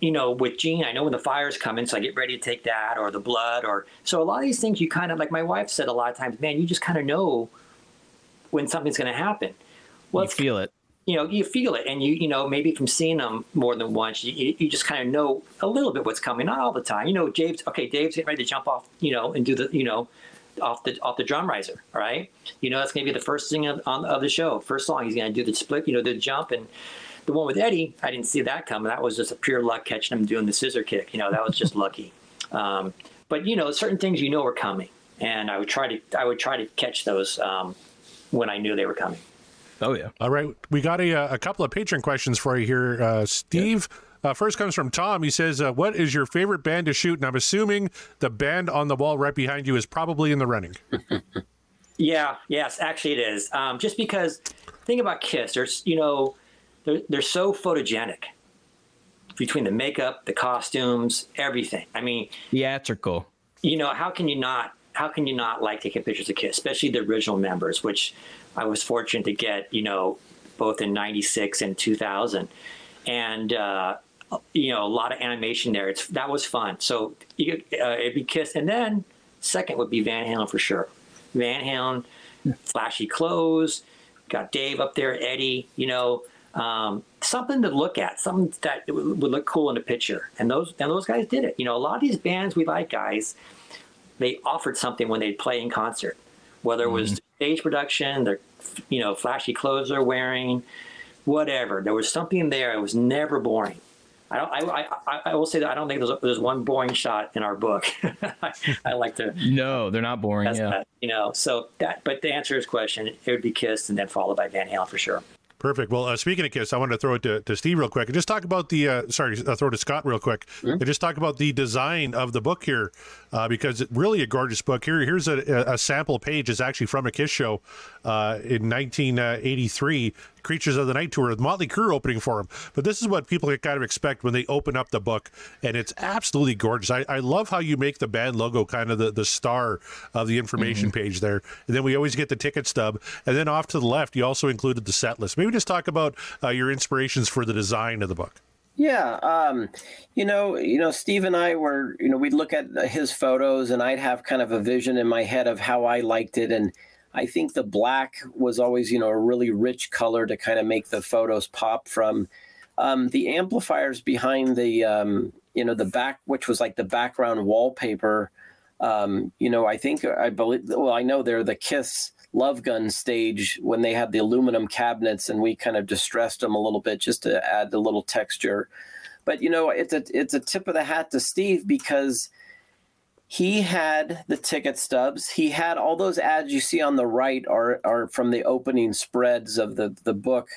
[SPEAKER 7] you know, with Gene, I know when the fire's coming, so I get ready to take that or the blood or so a lot of these things you kind of like my wife said a lot of times, man, you just kind of know when something's going to happen. Well,
[SPEAKER 4] you feel it.
[SPEAKER 7] You know you feel it and you you know maybe from seeing them more than once you, you- just kind of know a little bit what's coming not all the time you know dave's okay dave's getting ready to jump off you know and do the you know off the off the drum riser right? You know that's going to be the first thing of, on, of the show first song he's going to do the split you know the jump and the one with eddie i didn't see that coming that was just a pure luck catching him doing the scissor kick you know that was just lucky. Um, but you know certain things you know are coming and i would try to i would try to catch those um, when i knew they were coming
[SPEAKER 4] Oh yeah.
[SPEAKER 5] All right, we got a, uh, a couple of Patreon questions for you here, uh, Steve. Uh, first comes from Tom. He says, uh, "What is your favorite band to shoot?" And I'm assuming the band on the wall right behind you is probably in the running.
[SPEAKER 7] Yeah, yes, actually it is. Um, just because, think about Kiss. There's, you know, they're, they're so photogenic between the makeup, the costumes, everything. I mean,
[SPEAKER 4] Theatrical.
[SPEAKER 7] you know, how can you not? How can you not like taking pictures of Kiss, especially the original members, which I was fortunate to get, you know, both in '96 and 2000, and uh, you know, a lot of animation there. It's that was fun. So uh, it'd be Kiss, and then second would be Van Halen for sure. Van Halen, flashy clothes, got Dave up there, Eddie, you know, um, something to look at, something that would look cool in the picture. And those and those guys did it. You know, a lot of these bands we like, guys, they offered something when they'd play in concert, whether it was stage production, their you know flashy clothes they're wearing, whatever. There was something there. It was never boring. I don't. I, I, I will say that I don't think there's, there's one boring shot in our book. I, I like to
[SPEAKER 4] No, they're not boring. yeah.
[SPEAKER 7] that, you know. So that, but to answer his question, it would be Kiss and then followed by Van Halen for sure.
[SPEAKER 5] Perfect. Well, uh, speaking of Kiss, I wanted to throw it to, to Steve real quick and just talk about the. Uh, sorry, uh, throw it to Scott real quick and just talk about the design of the book here, uh, because it's really a gorgeous book. Here, here's a, a sample page. It's actually from a Kiss show uh, in 1983, Creatures of the Night tour with Motley Crue opening for him. But this is what people kind of expect when they open up the book, and it's absolutely gorgeous. I, I love how you make the band logo kind of the, the star of the information page there, and then we always get the ticket stub, and then off to the left, you also included the set list. Maybe just talk about uh, your inspirations for the design of the book.
[SPEAKER 6] Yeah, um, you know, you know, Steve and I were, you know, we'd look at his photos, and I'd have kind of a vision in my head of how I liked it, and I think the black was always, you know, a really rich color to kind of make the photos pop from. Um, the amplifiers behind the, um, you know, the back, which was like the background wallpaper. Um, you know, I think I believe. Well, I know they're the Kiss Love Gun stage when they had the aluminum cabinets, and we kind of distressed them a little bit just to add a little texture. But you know, it's a it's a tip of the hat to Steve because he had the ticket stubs. He had all those ads you see on the right are are from the opening spreads of the the book.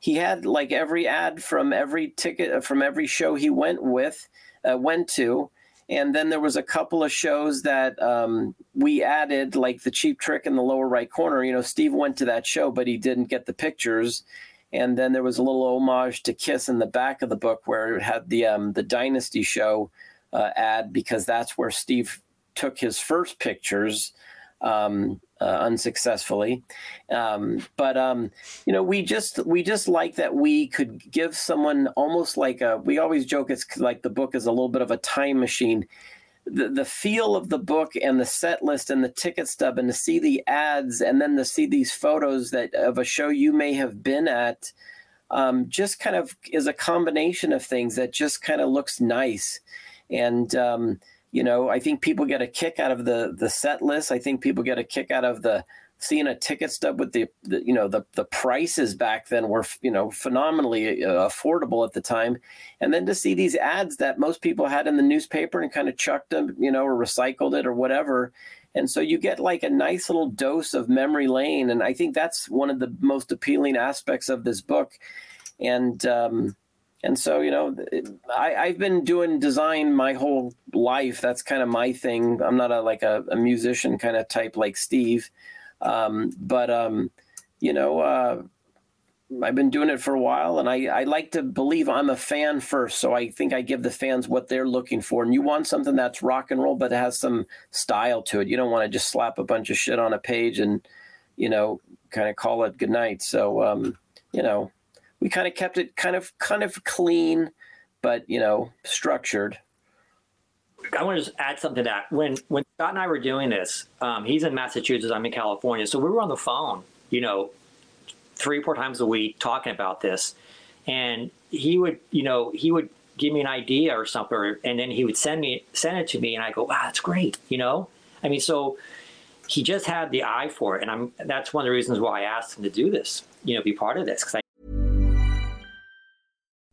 [SPEAKER 6] He had like every ad from every ticket from every show he went with uh, went to, and then there was a couple of shows that um, we added, like the Cheap Trick in the lower right corner. You know, Steve went to that show, but he didn't get the pictures. And then there was a little homage to Kiss in the back of the book where it had the um, the Dynasty show uh, ad because that's where Steve took his first pictures um, uh, unsuccessfully. Um, but um, you know, we just we just like that we could give someone almost like a. We always joke it's like the book is a little bit of a time machine. The, the feel of the book and the set list and the ticket stub and to see the ads and then to see these photos that of a show you may have been at um, just kind of is a combination of things that just kind of looks nice and um, you know, I think people get a kick out of the the set list. I think people get a kick out of the seeing a ticket stub with the, the you know the the prices back then were you know phenomenally uh, affordable at the time, and then to see these ads that most people had in the newspaper and kind of chucked them, you know, or recycled it or whatever. And so you get like a nice little dose of memory lane, and I think that's one of the most appealing aspects of this book. And um, and so you know I, i've been doing design my whole life. That's kind of my thing. I'm not a like a, a musician kind of type like steve. Um, but um, you know uh, i've been doing it for a while and I, I like to believe i'm a fan first. So i think i give the fans what they're looking for. And you want something that's rock and roll but it has some style to it. You don't want to just slap a bunch of shit on a page and you know kind of call it good night. So um, you know we kind of kept it kind of kind of clean, but you know, structured.
[SPEAKER 7] I want to just add something to that. When when Scott and I were doing this, um, he's in Massachusetts, I'm in California, so we were on the phone, you know, three or four times a week talking about this, and he would, you know, he would give me an idea or something, and then he would send me send it to me, and I go, wow, that's great, you know. I mean, so he just had the eye for it, and I'm that's one of the reasons why I asked him to do this, you know, be part of this because I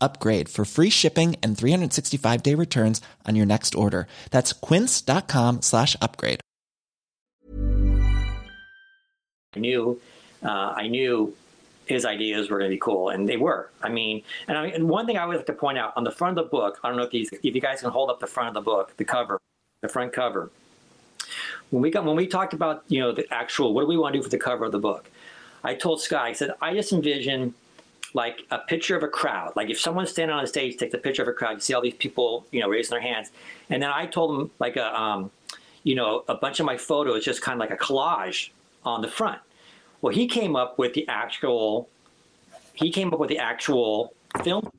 [SPEAKER 1] upgrade for free shipping and 365 day returns on your next order. That's quince.com slash upgrade.
[SPEAKER 7] I knew, uh, I knew his ideas were going to be cool, and they were. I mean, and, I, and one thing I would like to point out on the front of the book, I don't know if you, if you guys can hold up the front of the book, the cover, the front cover. When we got when we talked about you know the actual what do we want to do for the cover of the book, I told Scott I said I just envision like a picture of a crowd. Like if someone's standing on a stage, takes a picture of a crowd, you see all these people, you know, raising their hands. And then I told them like a, um, you know, a bunch of my photos, just kind of like a collage on the front. Well, he came up with the actual, he came up with the actual film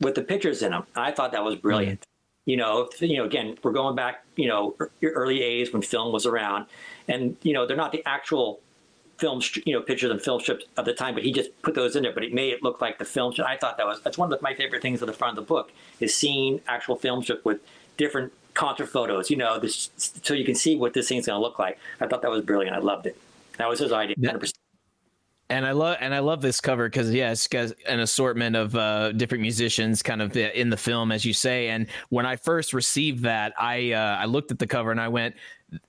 [SPEAKER 7] with the pictures in them. I thought that was brilliant. Mm-hmm. You know, you know, again, we're going back, you know, early days when film was around, and you know, they're not the actual film, you know, pictures and film strips of the time, but he just put those in there. But it made it look like the film strip. I thought that was that's one of my favorite things at the front of the book is seeing actual film strip with different contra photos. You know, this, so you can see what this thing's going to look like. I thought that was brilliant. I loved it. That was his idea. 100%.
[SPEAKER 4] And I love and I love this cover because yeah, it's got an assortment of uh, different musicians kind of in the film, as you say. And when I first received that, I uh, I looked at the cover and I went,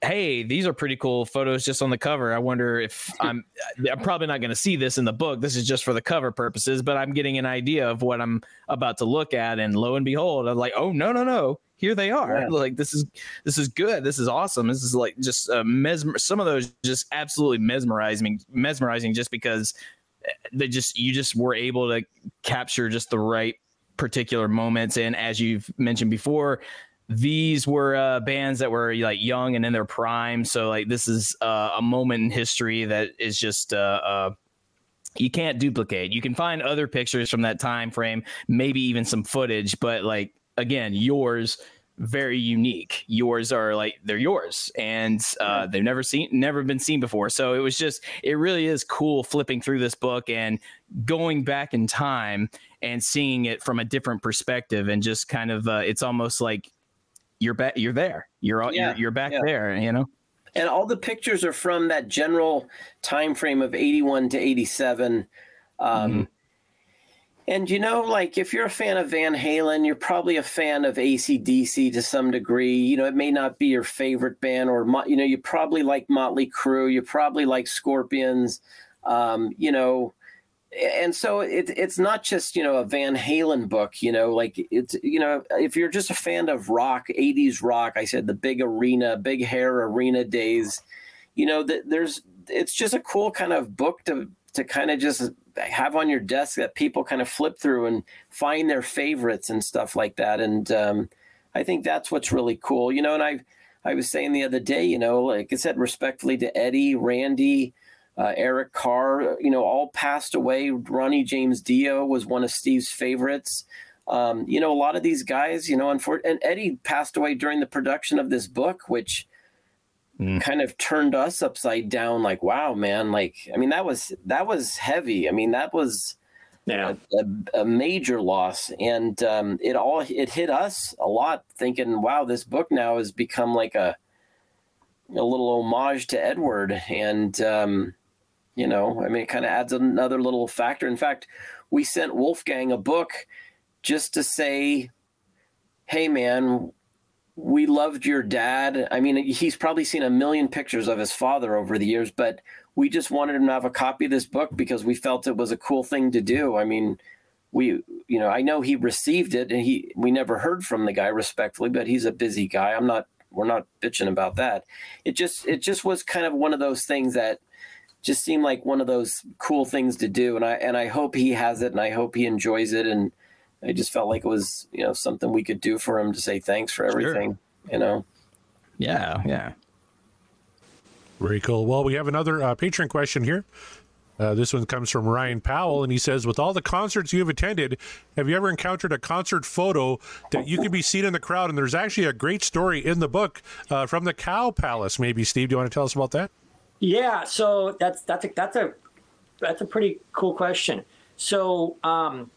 [SPEAKER 4] hey, these are pretty cool photos just on the cover. I wonder if I'm I'm probably not going to see this in the book. This is just for the cover purposes, but I'm getting an idea of what I'm about to look at and lo and behold, I'm like, "Oh, no, no, no. Here they are." Yeah. Like this is this is good. This is awesome. This is like just uh, mesmer some of those just absolutely mesmerizing mesmerizing just because eh, they just you just were able to capture just the right particular moments and as you've mentioned before these were uh, bands that were like young and in their prime. So like this is uh, a moment in history that is just uh, uh, you can't duplicate. You can find other pictures from that time frame, maybe even some footage, but like again, yours very unique. Yours are like they're yours, and uh, they've never seen, never been seen before. So it was just, it really is cool flipping through this book and going back in time and seeing it from a different perspective, and just kind of, uh, it's almost like you're back, you're there, you're yeah, you're, you're back yeah. there, you know.
[SPEAKER 6] And all the pictures are from that general time frame of eighty one to eighty seven. Um, mm-hmm and you know, like if you're a fan of Van Halen, you're probably a fan of ACDC to some degree. You know, it may not be your favorite band, or you know, you probably like Motley Crue, you probably like Scorpions. Um, you know, and so it, it's not just you know a Van Halen book. You know, like it's you know if you're just a fan of rock, '80s rock, I said the big arena, big hair arena days. You know, that there's it's just a cool kind of book to to kind of just have on your desk that people kind of flip through and find their favorites and stuff like that. And um, I think that's what's really cool, you know. And I, I was saying the other day, you know, like I said, respectfully to Eddie, Randy, uh, Eric Carr, you know, all passed away. Ronnie James Dio was one of Steve's favorites. Um, you know, a lot of these guys, you know, and Eddie passed away during the production of this book, which mm. kind of turned us upside down like wow man like i mean that was that was heavy i mean that was yeah. a, a, a major loss and um, it all it hit us a lot thinking wow this book now has become like a a little homage to edward and um, you know i mean it kind of adds another little factor in fact we sent wolfgang a book just to say hey man we loved your dad. I mean, he's probably seen a million pictures of his father over the years, but we just wanted him to have a copy of this book because we felt it was a cool thing to do. I mean, we, you know, I know he received it and he, we never heard from the guy respectfully, but he's a busy guy. I'm not, we're not bitching about that. It just, it just was kind of one of those things that just seemed like one of those cool things to do. And I, and I hope he has it and I hope he enjoys it. And, I just felt like it was, you know, something we could do for him to say thanks for everything, sure. you know?
[SPEAKER 4] Yeah, yeah.
[SPEAKER 5] Very cool. Well, we have another uh, Patreon question here. Uh, this one comes from Ryan Powell, and he says, "With all the concerts you have attended, have you ever encountered a concert photo that you can be seen in the crowd?" And there's actually a great story in the book uh, from the Cow Palace. Maybe Steve, do you want to tell us about that?
[SPEAKER 7] Yeah. So that's that's a, that's a that's a pretty cool question. So um,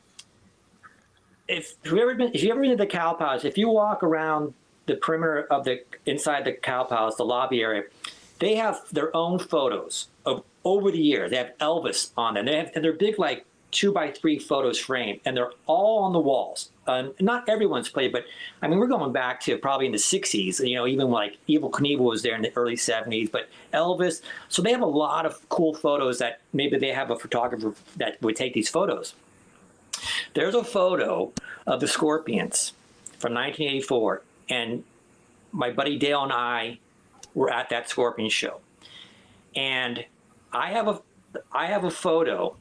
[SPEAKER 7] if you ever been if you ever been to the Cow Palace, if you walk around the perimeter of the inside the Cow Palace, the lobby area, they have their own photos of over the years. They have Elvis on them. They have and they're big like two by three photos framed, and they're all on the walls. Uh, not everyone's played, but I mean, we're going back to probably in the 60s, you know, even like Evel Knievel was there in the early 70s, but Elvis. So they have a lot of cool photos that maybe they have a photographer that would take these photos. There's a photo of the Scorpions from 1984, and my buddy Dale and I were at that Scorpion show. And I have a I have a photo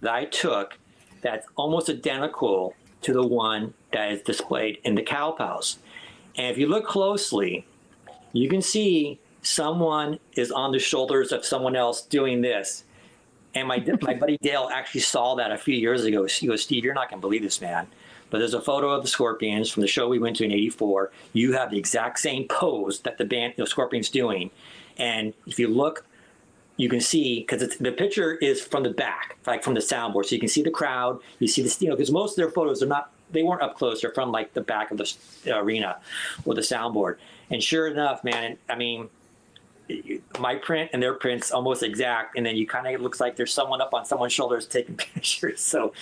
[SPEAKER 7] that I took that's almost identical to the one that is displayed in the Cow Palace. And if you look closely, you can see someone is on the shoulders of someone else doing this. And my my buddy Dale actually saw that a few years ago. He goes, Steve, you're not going to believe this, man. But there's a photo of the Scorpions from the show we went to in '84. You have the exact same pose that the band, the Scorpions, doing. And if you look, you can see because the picture is from the back, like from the soundboard, so you can see the crowd. You see the you know because most of their photos are not they weren't up close. They're from like the back of the arena or the soundboard. And sure enough, man, I mean, my print and their prints almost exact, and then you kind of looks like there's someone up on someone's shoulders taking pictures. So,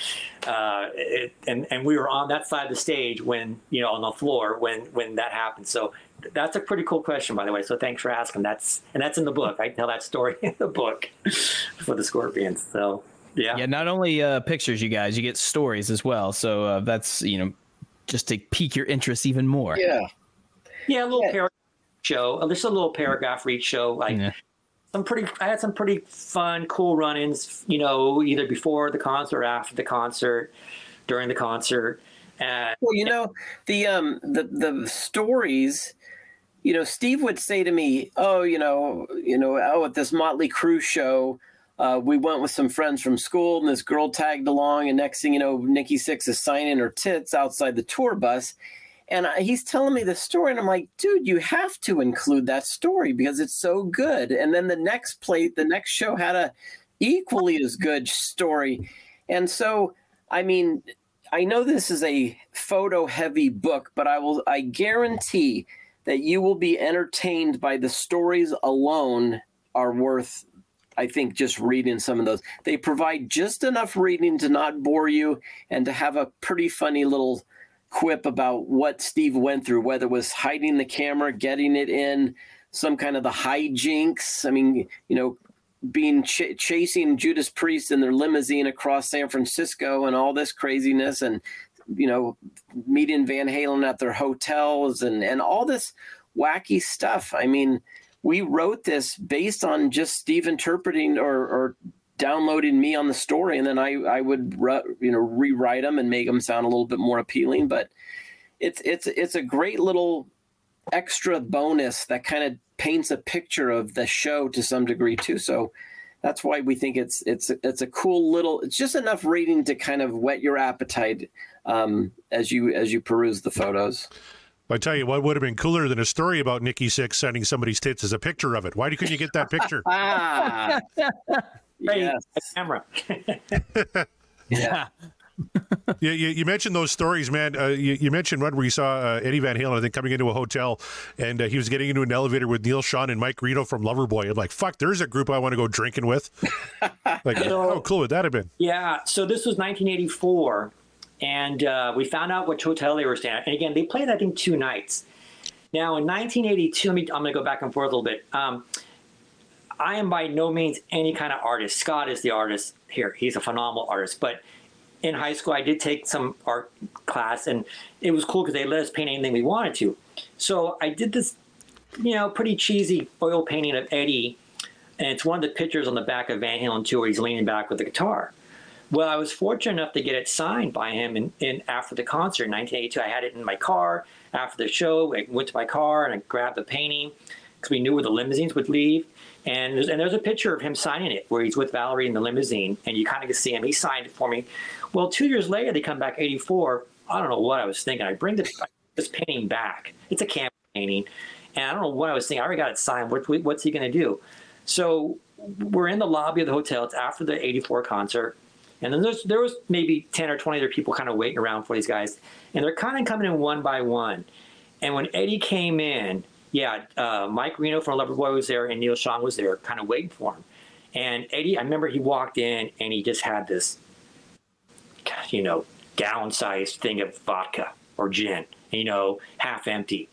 [SPEAKER 7] uh, it, and and we were on that side of the stage when you know on the floor when when that happened. So that's a pretty cool question, by the way. So thanks for asking. That's and that's in the book. I tell that story in the book for the Scorpions. So yeah,
[SPEAKER 4] yeah. Not only uh, pictures, you guys, you get stories as well. So uh, that's you know just to pique your interest even more.
[SPEAKER 6] Yeah.
[SPEAKER 7] Yeah, a little yeah show. Uh, there's a little paragraph for each show. Like yeah. some pretty, I had some pretty fun, cool run-ins. You know, either before the concert, or after the concert, during the concert.
[SPEAKER 6] Uh, well, you know, the um the the stories. You know, Steve would say to me, "Oh, you know, you know, oh, at this Motley Crue show." Uh, we went with some friends from school, and this girl tagged along. And next thing you know, Nikki Sixx is signing her tits outside the tour bus. And he's telling me the story, and I'm like, dude, you have to include that story because it's so good. And then the next plate, the next show had a equally as good story. And so, I mean, I know this is a photo heavy book, but I will I guarantee that you will be entertained by the stories alone are worth I think just reading some of those. They provide just enough reading to not bore you and to have a pretty funny little quip about what Steve went through, whether it was hiding the camera, getting it in, some kind of the hijinks. I mean, you know, being ch- chasing Judas Priest in their limousine across San Francisco and all this craziness, and you know, meeting Van Halen at their hotels and and all this wacky stuff. I mean, we wrote this based on just Steve interpreting or, or downloading me on the story, and then I I would you know rewrite them and make them sound a little bit more appealing. But it's it's it's a great little extra bonus that kind of paints a picture of the show to some degree too. So that's why we think it's it's it's a cool little. It's just enough reading to kind of whet your appetite um, as you as you peruse the photos.
[SPEAKER 5] I tell you what would have been cooler than a story about Nikki Sixx sending somebody's tits as a picture of it. Why couldn't you get that picture?
[SPEAKER 6] ah,
[SPEAKER 7] yes. camera.
[SPEAKER 6] yeah.
[SPEAKER 5] you, you, you, mentioned those stories, man. Uh, you, you, mentioned one where you saw uh, Eddie Van Halen, I think, coming into a hotel, and uh, he was getting into an elevator with Neal Schon and Mike Reno from Loverboy. I'm like, fuck, there's a group I want to go drinking with. like, so, how cool would that have been?
[SPEAKER 7] Yeah. So this was 1984, and uh, we found out which hotel they were staying at. And again, they played, I think, two nights. Now, in 1982, let me, I'm going to go back and forth a little bit. Um, I am by no means any kind of artist. Scott is the artist here. He's a phenomenal artist. But in high school, I did take some art class, and it was cool because they let us paint anything we wanted to. So I did this, you know, pretty cheesy oil painting of Eddie, and it's one of the pictures on the back of Van Halen 2 where he's leaning back with the guitar. Well, I was fortunate enough to get it signed by him in, in after the concert in 1982. I had it in my car after the show. I went to my car and I grabbed the painting because we knew where the limousines would leave. And there's, and there's a picture of him signing it where he's with Valerie in the limousine, and you kind of can see him. He signed it for me. Well, two years later, they come back 84. I don't know what I was thinking. I bring this, this painting back. It's a camp painting. And I don't know what I was thinking. I already got it signed. What, what's he going to do? So we're in the lobby of the hotel. It's after the 84 concert. And then there was maybe 10 or 20 other people kind of waiting around for these guys. And they're kind of coming in one by one. And when Eddie came in, yeah, uh, Mike Reno from Loverboy was there and Neal Schon was there kind of waiting for him. And Eddie, I remember he walked in and he just had this, you know, gallon sized thing of vodka or gin, you know, half empty.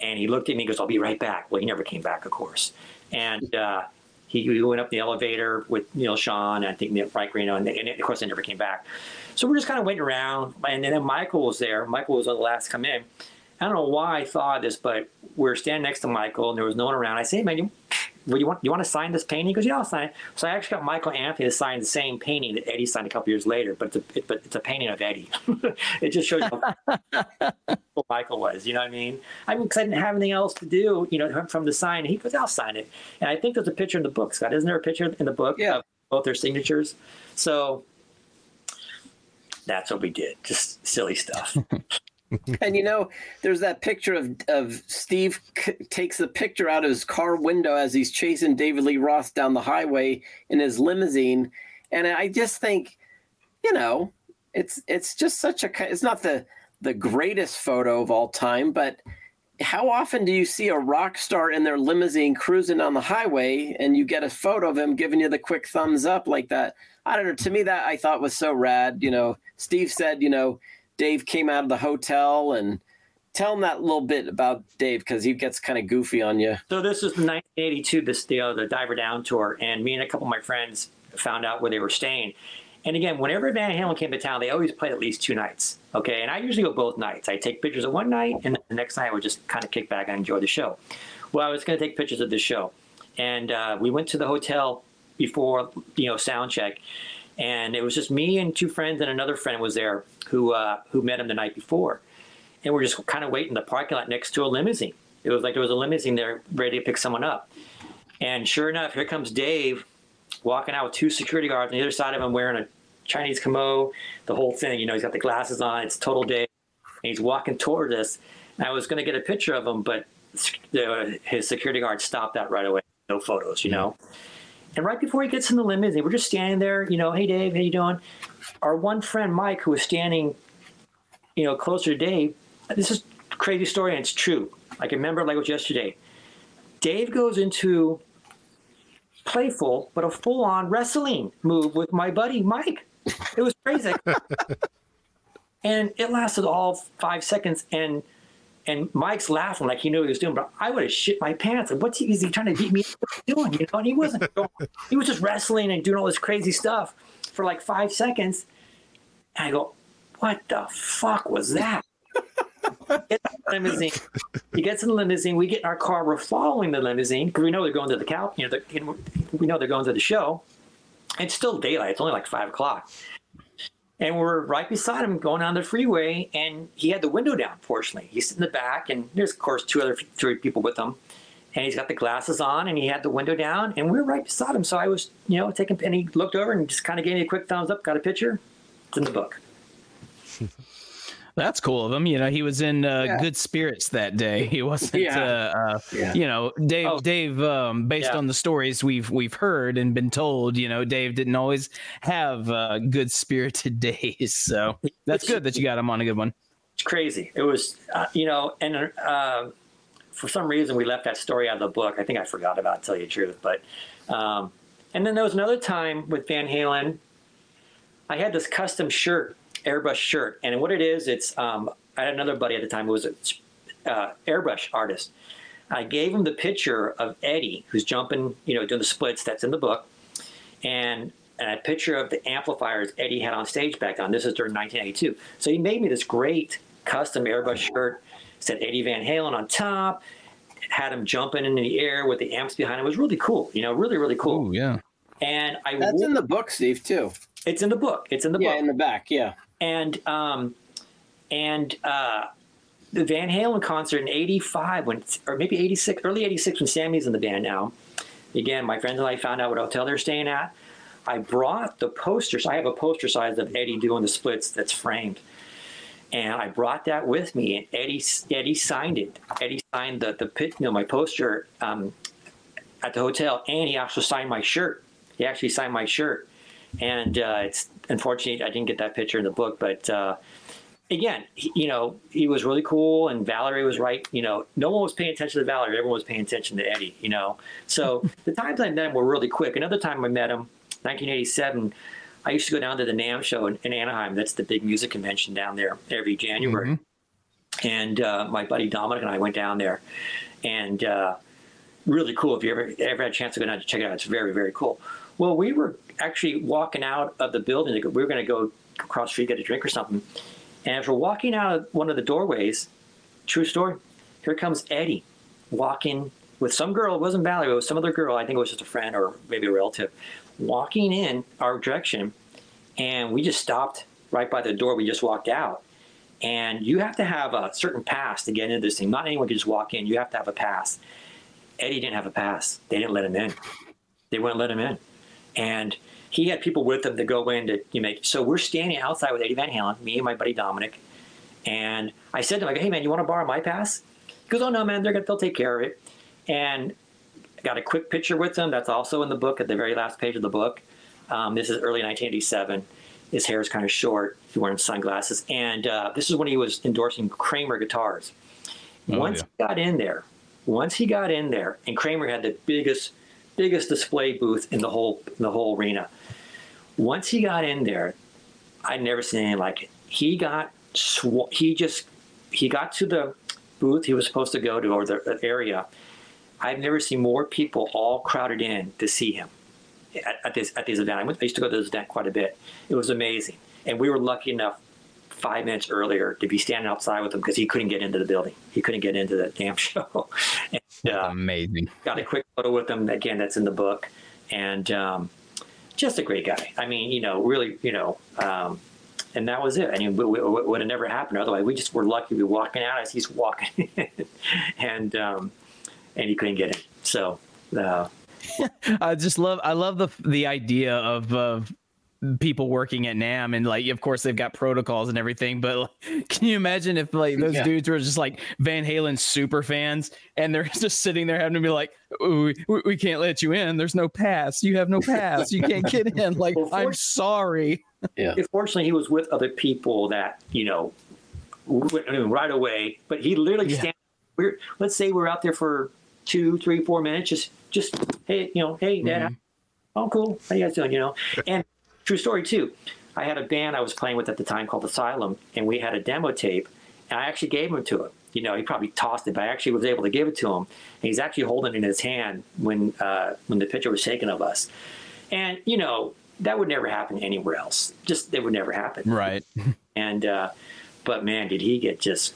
[SPEAKER 7] And he looked at me and goes, I'll be right back. Well, he never came back, of course. And uh, he, he, went up the elevator with Neil and I think Mike Reno, and, they, and, of course they never came back. So we're just kind of waiting around. And then Michael was there. Michael was the last to come in. I don't know why I thought this, but we are standing next to Michael and there was no one around. I say, hey, man, you, well, you want you want to sign this painting? He goes, yeah, I'll sign it. So I actually got Michael Anthony to sign the same painting that Eddie signed a couple years later, but it's a, it, but it's a painting of Eddie. it just shows how Michael was. You know what I mean? I mean, because I didn't have anything else to do. You know, from the sign. He goes, I'll sign it. And I think there's a picture in the book, Scott. Isn't there a picture in the book
[SPEAKER 6] yeah.
[SPEAKER 7] of both their signatures? So that's what we did. Just silly stuff.
[SPEAKER 6] and you know, there's that picture of of Steve takes the picture out of his car window as he's chasing David Lee Roth down the highway in his limousine, and I just think, you know, it's it's just such a it's not the the greatest photo of all time, but how often do you see a rock star in their limousine cruising on the highway and you get a photo of him giving you the quick thumbs up like that? I don't know. To me, that I thought was so rad. You know, Steve said, you know, Dave came out of the hotel and tell him that little bit about Dave because he gets kind of goofy on you.
[SPEAKER 7] So this is 1982, this the, uh, the Diver Down tour, and me and a couple of my friends found out where they were staying. And again, whenever Van Halen came to town, they always played at least two nights. Okay, and I usually go both nights. I take pictures of one night, and the next night I would just kind of kick back and enjoy the show. Well, I was going to take pictures of the show, and uh, we went to the hotel before you know sound check, and it was just me and two friends and another friend was there who uh, who met him the night before, and we're just kind of waiting in the parking lot next to a limousine. It was like there was a limousine there ready to pick someone up, and sure enough, here comes Dave walking out with two security guards on the other side of him wearing a Chinese kimono, the whole thing. You know, he's got the glasses on. It's total Dave. and he's walking toward us. And I was going to get a picture of him, but the, his security guard stopped that right away. No photos, you know. And right before he gets in the limousine, we're just standing there, you know, hey Dave, how you doing? Our one friend Mike, who was standing, you know, closer to Dave. This is a crazy story, and it's true. I can remember it like it was yesterday. Dave goes into playful but a full-on wrestling move with my buddy Mike. It was crazy. and it lasted all five seconds and and Mike's laughing like he knew what he was doing, but I would have shit my pants. Like, what's he, is he trying to beat me? What's he doing? You know, and he wasn't. he was just wrestling and doing all this crazy stuff for like five seconds. And I go, what the fuck was that? limousine. He gets in the limousine. We get in our car. We're following the limousine because we know they're going to the cow. You know, you know, we know they're going to the show. It's still daylight. It's only like five o'clock. And we're right beside him going on the freeway, and he had the window down, fortunately. He's in the back, and there's, of course, two other three people with him. And he's got the glasses on, and he had the window down, and we are right beside him. So I was, you know, taking, and he looked over and just kind of gave me a quick thumbs up, got a picture. It's in the book.
[SPEAKER 4] That's cool of him. You know, he was in uh, yeah. good spirits that day. He wasn't, yeah. uh, uh, yeah. you know, Dave. Oh. Dave, um, based on the stories we've we've heard and been told, you know, Dave didn't always have uh, good spirited days. So that's good that you got him on a good one.
[SPEAKER 7] It's crazy. It was, uh, you know, and uh, for some reason we left that story out of the book. I think I forgot about it, to tell you the truth. But um, and then there was another time with Van Halen. I had this custom shirt airbrush shirt. And what it is, it's um, I had another buddy at the time who was an uh, airbrush artist. I gave him the picture of Eddie, who's jumping, you know, doing the splits. That's in the book, and, and a picture of the amplifiers Eddie had on stage back on. This is during 1982. So he made me this great custom airbrush shirt. Said Eddie Van Halen on top. Had him jumping in the air with the amps behind him. It was really cool. You know, really, really cool.
[SPEAKER 4] Ooh, yeah.
[SPEAKER 7] And I
[SPEAKER 6] that's wore, in the book, Steve, too.
[SPEAKER 7] It's in the book. It's in the
[SPEAKER 6] yeah,
[SPEAKER 7] book.
[SPEAKER 6] in the back. Yeah
[SPEAKER 7] and um, and uh, the Van Halen concert in '85 when, or maybe '86, early '86 when Sammy's in the band now. Again, my friends and I found out what hotel they're staying at. I brought the posters. I have a poster size of Eddie doing the splits that's framed. And I brought that with me, and Eddie Eddie signed it. Eddie signed the the pit, you know, my poster um, at the hotel, and he also signed my shirt. He actually signed my shirt, and uh, it's unfortunately I didn't get that picture in the book, but uh, again, he, you know, he was really cool, and Valerie was right. You know, no one was paying attention to Valerie; everyone was paying attention to Eddie. You know, so the times I met him were really quick. Another time I met him, 1987. I used to go down to the NAMM show in, in Anaheim. That's the big music convention down there every January. Mm-hmm. And uh, my buddy Dominic and I went down there, and uh, really cool. If you ever ever had a chance to go down to check it out, it's very very cool. Well, we were actually walking out of the building. We were going to go across the street, get a drink or something. And as we're walking out of one of the doorways, true story, here comes Eddie walking with some girl. It wasn't Valerie, it was some other girl. I think it was just a friend or maybe a relative, walking in our direction. And we just stopped right by the door. We just walked out. And you have to have a certain pass to get into this thing. Not anyone can just walk in. You have to have a pass. Eddie didn't have a pass. They didn't let him in. They wouldn't let him in and he had people with him to go in to you make. So we're standing outside with Eddie Van Halen, me and my buddy Dominic, and I said to him, I go, "Hey man, you want to borrow my pass?" He goes, "Oh no, man, they're gonna, they'll take care of it." And I got a quick picture with him. That's also in the book at the very last page of the book. Um, this is early 1987. His hair is kind of short. He's wearing sunglasses, and uh, this is when he was endorsing Kramer guitars. Oh, once yeah. he got in there, once he got in there, and Kramer had the biggest biggest display booth in the whole in the whole arena. Once he got in there, I'd never seen anything like it. He got sw- he just he got to the booth he was supposed to go to or the area. I've never seen more people all crowded in to see him at, at this at this event. I, went, I used to go to this event quite a bit. It was amazing, and we were lucky enough five minutes earlier to be standing outside with him because he couldn't get into the building. He couldn't get into that damn show.
[SPEAKER 4] and, uh, amazing.
[SPEAKER 7] Got a quick photo with him. Again, that's in the book. And um, just a great guy. I mean, you know, really, you know, um, and that was it. I mean, it would have never happened otherwise. We just were lucky to be walking out as he's walking in, and um, and he couldn't get in. So uh,
[SPEAKER 4] I just love I love the the idea of of people working at NAMM and like, of course, they've got protocols and everything. But like, can you imagine if like those yeah. dudes were just like Van Halen super fans, and they're just sitting there having to be like, we, we can't let you in. There's no pass. You have no pass. You can't get in. Like, well, I'm sorry.
[SPEAKER 7] Yeah. Fortunately, he was with other people that you know right away. But he literally yeah. stand. We're let's say we're out there for two, three, four minutes. Just, just hey, you know, hey, Dad. Mm-hmm. Oh, cool. How you guys doing? You know, and true story too. I had a band I was playing with at the time called Asylum, and we had a demo tape, and I actually gave him to him. You know, he probably tossed it, but I actually was able to give it to him. And he's actually holding it in his hand when uh, when the picture was taken of us. And you know, that would never happen anywhere else. Just it would never happen.
[SPEAKER 4] Right.
[SPEAKER 7] And uh, but man, did he get just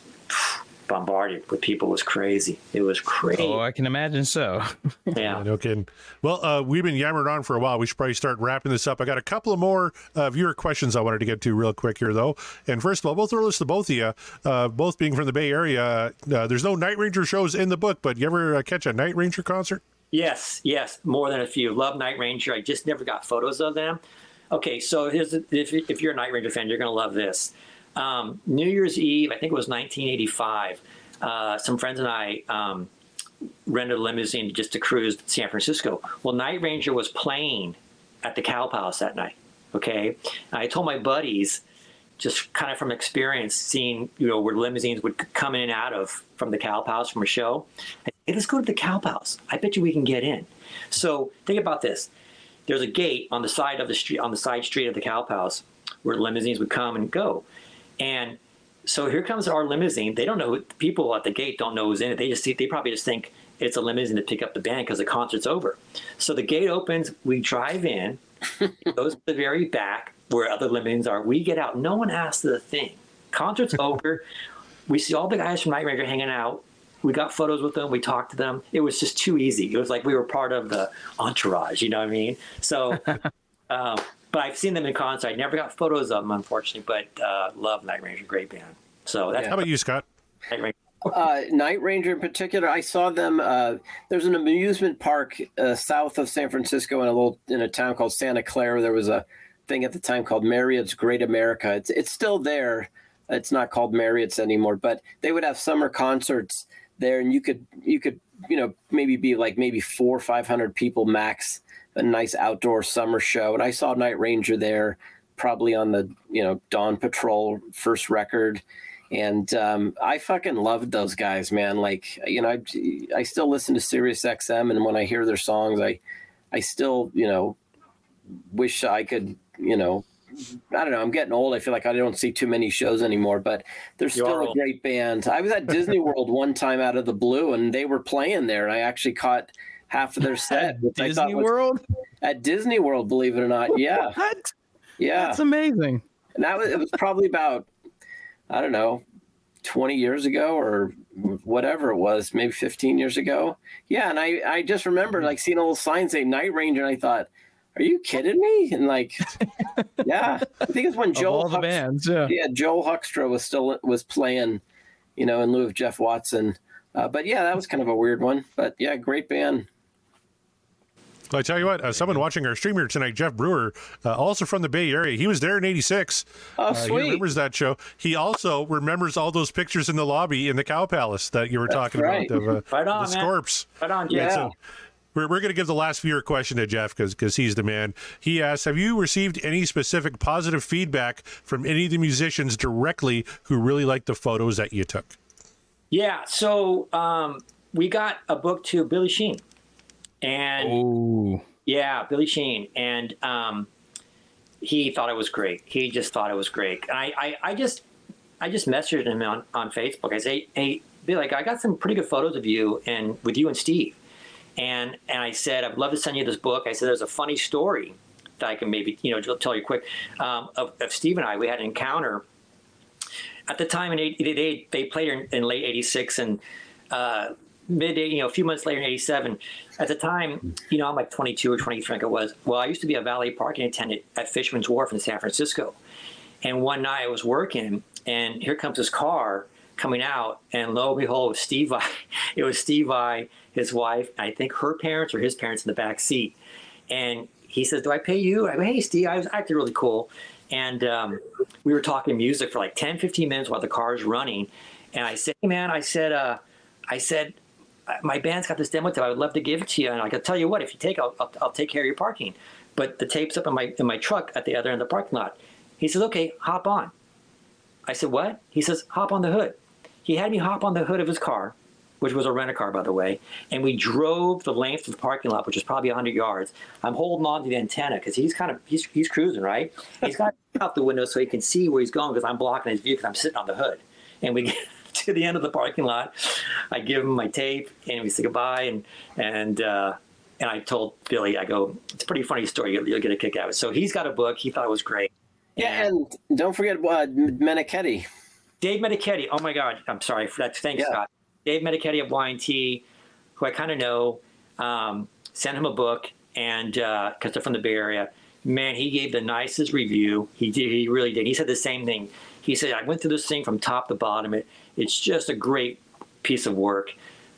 [SPEAKER 7] bombarded with people? Was crazy. It was crazy.
[SPEAKER 4] Oh, I can imagine so.
[SPEAKER 7] yeah.
[SPEAKER 5] No kidding. Well, uh, we've been yammering on for a while. We should probably start wrapping this up. I got a couple of more uh, viewer questions I wanted to get to real quick here, though. And first of all, both throw this to both of you, uh, both being from the Bay Area. Uh, there's no Night Ranger shows in the book, but you ever uh, catch a Night Ranger concert?
[SPEAKER 7] Yes, yes, more than a few. Love Night Ranger. I just never got photos of them. Okay, so here's if, if you're a Night Ranger fan, you're going to love this. Um, New Year's Eve, I think it was 1985. Uh, some friends and I um, rented a limousine just to cruise San Francisco. Well, Night Ranger was playing at the Cow Palace that night. Okay, I told my buddies, just kind of from experience, seeing you know where limousines would come in and out of from the Cow Palace from a show. Hey, let's go to the Cow Palace. I bet you we can get in. So think about this. There's a gate on the side of the street, on the side street of the Cow Palace, where limousines would come and go. And so here comes our limousine. They don't know people at the gate don't know who's in it. They just see, they probably just think it's a limousine to pick up the band because the concert's over. So the gate opens, we drive in, goes to the very back where other limousines are. We get out. No one asks the thing. Concert's over. We see all the guys from Night Ranger hanging out. We got photos with them. We talked to them. It was just too easy. It was like we were part of the entourage. You know what I mean? So um, but I've seen them in concert. I never got photos of them, unfortunately, but uh, love Night Ranger, great band. So that's
[SPEAKER 5] how about you, Scott?
[SPEAKER 6] Night Ranger. Uh, Night Ranger in particular, I saw them. Uh, there's an amusement park uh, south of San Francisco in a little in a town called Santa Clara. There was a thing at the time called Marriott's Great America. It's it's still there. It's not called Marriott's anymore, but they would have summer concerts there, and you could you could you know maybe be like maybe four or five hundred people max a nice outdoor summer show. And I saw Night Ranger there, probably on the you know Dawn Patrol first record. And um, I fucking loved those guys, man. Like you know, I, I still listen to Sirius XM, and when I hear their songs, I I still you know wish I could you know I don't know. I'm getting old. I feel like I don't see too many shows anymore, but they're still a great band. I was at Disney World one time out of the blue, and they were playing there. And I actually caught half of their set.
[SPEAKER 4] At Disney World?
[SPEAKER 6] At Disney World, believe it or not. Yeah.
[SPEAKER 4] What?
[SPEAKER 6] Yeah.
[SPEAKER 4] That's amazing.
[SPEAKER 6] And that was, it was probably about, I don't know, 20 years ago or whatever it was, maybe 15 years ago. Yeah. And I, I just remember like seeing a little sign say Night Ranger, and I thought, are you kidding me? And like, yeah, I think it's when Joel
[SPEAKER 4] all the bands, yeah.
[SPEAKER 6] yeah, Joel Hoekstra was still was playing, you know, in lieu of Jeff Watson. Uh, but yeah, that was kind of a weird one. But yeah, great band.
[SPEAKER 5] Well, I tell you what, uh, someone watching our stream here tonight, Jeff Brewer, uh, also from the Bay Area, he was there in '86.
[SPEAKER 6] Oh, sweet!
[SPEAKER 5] he remembers that show. He also remembers all those pictures in the lobby in the Cow Palace that you were That's talking
[SPEAKER 6] right.
[SPEAKER 5] about. Of, uh,
[SPEAKER 7] right on,
[SPEAKER 5] the Scorps.
[SPEAKER 7] Right on, yeah. So
[SPEAKER 5] we're, we're going to give the last viewer question to Jeff because because he's the man. He asks, "Have you received any specific positive feedback from any of the musicians directly who really liked the photos that you took?"
[SPEAKER 7] Yeah. So um, we got a book to Billy Sheehan. And
[SPEAKER 4] Ooh.
[SPEAKER 7] yeah, Billy Sheehan. And um, he thought it was great. He just thought it was great. And I, I, I just I just messaged him on, on Facebook. I say, hey, Billy, like, I got some pretty good photos of you and with you and Steve. And and I said, I'd love to send you this book. I said, there's a funny story that I can maybe, you know, tell you quick. Um, of, of Steve and I, we had an encounter at the time in 80, they, they played in, in late 86 and uh, mid, you know, a few months later in 87, at the time, you know, I'm like 22 or 23, I think it was. Well, I used to be a valet parking attendant at Fisherman's Wharf in San Francisco. And one night I was working, and here comes this car coming out, and lo and behold, it was Steve Vai. It was Steve Vai, his wife, I think her parents or his parents in the back seat. And he says, "Do I pay you?" I go, "Hey, Steve, I was acting really cool," and um, we were talking music for like 10, 15 minutes while the car is running, and I said, "Hey, man," I said, uh, "I said." My band's got this demo tape. I would love to give it to you, and I could tell you what. If you take, I'll, I'll, I'll take care of your parking. But the tape's up in my in my truck at the other end of the parking lot. He says, "Okay, hop on." I said, "What?" He says, "Hop on the hood." He had me hop on the hood of his car, which was a rent a car, by the way, and we drove the length of the parking lot, which is probably 100 yards. I'm holding on to the antenna because he's kind of he's he's cruising right. He's got out the window so he can see where he's going because I'm blocking his view because I'm sitting on the hood. And we get to the end of the parking lot. I give him my tape and we say goodbye and and. Uh, and I told Billy, I go, it's a pretty funny story. You'll, you'll get a kick out of it. So he's got a book. He thought it was great.
[SPEAKER 6] Yeah, and, and don't forget uh, Menichetti.
[SPEAKER 7] Dave Menichetti. Oh my God, I'm sorry for that. Thanks, yeah. Scott. Dave Menichetti of Y&T, who I kind of know, um, sent him a book, and because uh, they're from the Bay Area, man, he gave the nicest review. He did. He really did. He said the same thing. He said, "I went through this thing from top to bottom. It, it's just a great piece of work."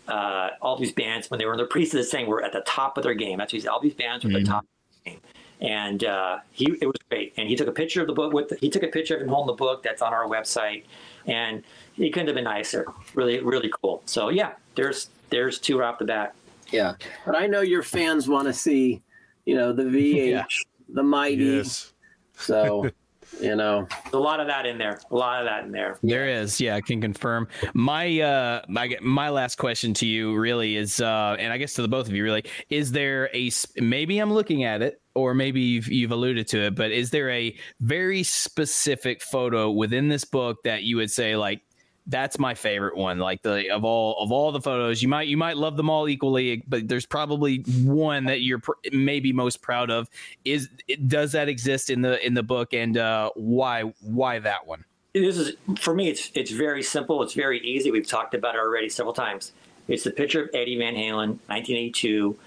[SPEAKER 7] uh, all these bands when they were in the priest of the thing were at the top of their game. That's what he said. All these bands were mm-hmm. at the top of the game. And uh, he it was great. And he took a picture of the book with the, he took a picture of him holding the book that's on our website. And he couldn't have been nicer. Really, really cool. So yeah, there's there's two right off the bat.
[SPEAKER 6] Yeah. But I know your fans want to see, you know, the VH, yeah. the mighty. Yes. So you know.
[SPEAKER 7] A lot of that in there. A lot of that in there.
[SPEAKER 4] There is. Yeah i can confirm. My uh my my last question to you really is uh and i guess to the both of you really is there a maybe i'm looking at it or maybe you've, you've alluded to it but is there a very specific photo within this book that you would say like that's my favorite one. Like the of all of all the photos, you might you might love them all equally, but there's probably one that you're pr- maybe most proud of. Is does that exist in the in the book, and uh, why why that one?
[SPEAKER 7] This is for me. It's it's very simple. It's very easy. We've talked about it already several times. It's the picture of Eddie Van Halen, 1982.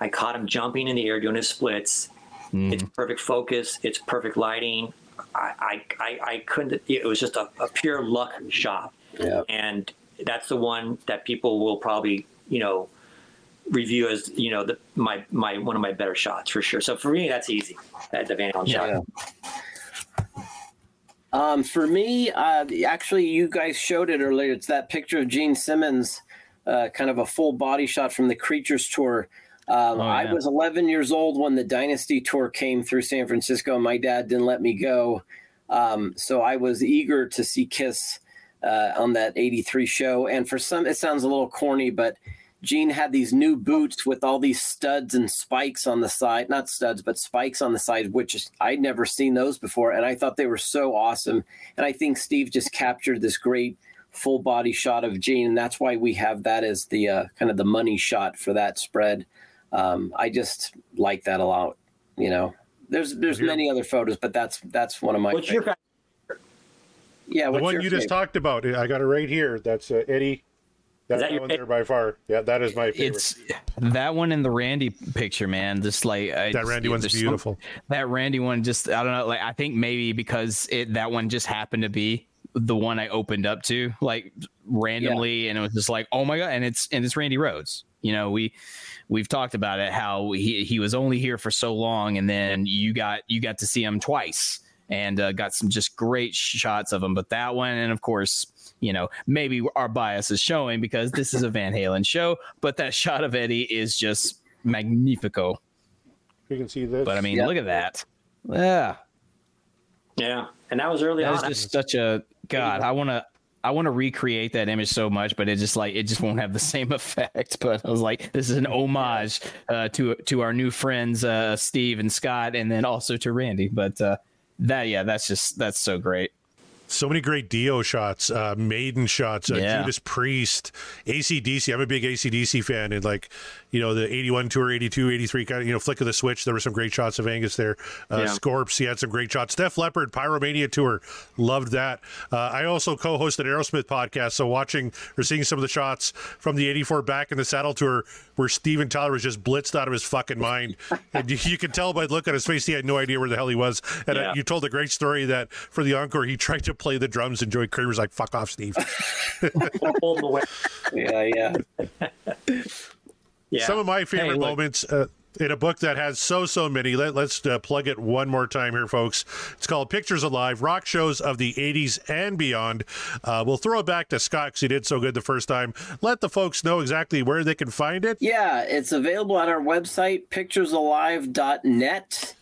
[SPEAKER 7] I caught him jumping in the air doing his splits. Mm. It's perfect focus. It's perfect lighting. I, I, I couldn't. It was just a, a pure luck shot, yeah. and that's the one that people will probably you know review as you know the, my my one of my better shots for sure. So for me, that's easy. That the Van Halen yeah.
[SPEAKER 6] shot. Um, for me, uh, actually, you guys showed it earlier. It's that picture of Gene Simmons, uh, kind of a full body shot from the Creatures tour. Um, oh. I was 11 years old when the Dynasty tour came through San Francisco. My dad didn't let me go. Um, so I was eager to see Kiss uh, on that 83 show. And for some, it sounds a little corny, but Gene had these new boots with all these studs and spikes on the side, not studs, but spikes on the side, which I'd never seen those before. And I thought they were so awesome. And I think Steve just captured this great full body shot of Gene. And that's why we have that as the uh, kind of the money shot for that spread um, I just like that a lot. You know, there's there's many other photos, but that's that's one of my.
[SPEAKER 7] What's favorite.
[SPEAKER 6] your? Yeah,
[SPEAKER 5] the one you favorite? just talked about. I got it right here. That's uh, Eddie. That's that, that one there by far. Yeah, that is my favorite. It's
[SPEAKER 4] that one in the Randy picture, man. Just like
[SPEAKER 5] I, that Randy one's beautiful.
[SPEAKER 4] Some, that Randy one, just I don't know. Like I think maybe because it that one just happened to be the one I opened up to like randomly, yeah. and it was just like, oh my god! And it's and it's Randy Rhoads. You know, we we've talked about it how he he was only here for so long, and then you got you got to see him twice and uh, got some just great shots of him. But that one, and of course, you know, maybe our bias is showing because this is a Van Halen show, but that shot of Eddie is just magnifico.
[SPEAKER 5] You can see this.
[SPEAKER 4] But I mean, look at that. Yeah.
[SPEAKER 7] Yeah. And that was early
[SPEAKER 4] that
[SPEAKER 7] on.
[SPEAKER 4] That was just such a God. I want to I want to recreate that image so much, but it just like it just won't have the same effect. But I was like, this is an homage uh, to to our new friends uh, Steve and Scott, and then also to Randy. But uh, that yeah, that's just that's so great
[SPEAKER 5] so many great Dio shots, uh, Maiden shots, uh, yeah. Judas Priest, ACDC. I'm a big ACDC fan, and like you know the 81 tour, 82, 83 kind of you know flick of the switch. There were some great shots of Angus there. Uh, yeah. Scorps, he had some great shots. Def Leppard, Pyromania tour, loved that. Uh, I also co-hosted Aerosmith podcast, so watching or seeing some of the shots from the 84 Back in the Saddle tour where Steven Tyler was just blitzed out of his fucking mind, and you, you, could tell by the look on his face he had no idea where the hell he was. And uh, yeah. you told a great story that for the encore he tried to play the drums, and Joey Kramer's like, "Fuck off, Steve."
[SPEAKER 6] yeah, yeah.
[SPEAKER 5] yeah. Some of my favorite hey, moments. Uh, in a book that has so so many. Let, us uh, plug it one more time here, folks. It's called Pictures Alive: Rock Shows of the '80s and Beyond. Uh, we'll throw it back to Scott because he did so good the first time. Let the folks know exactly where they can find it.
[SPEAKER 6] Yeah, it's available at our website, picturesalive.net.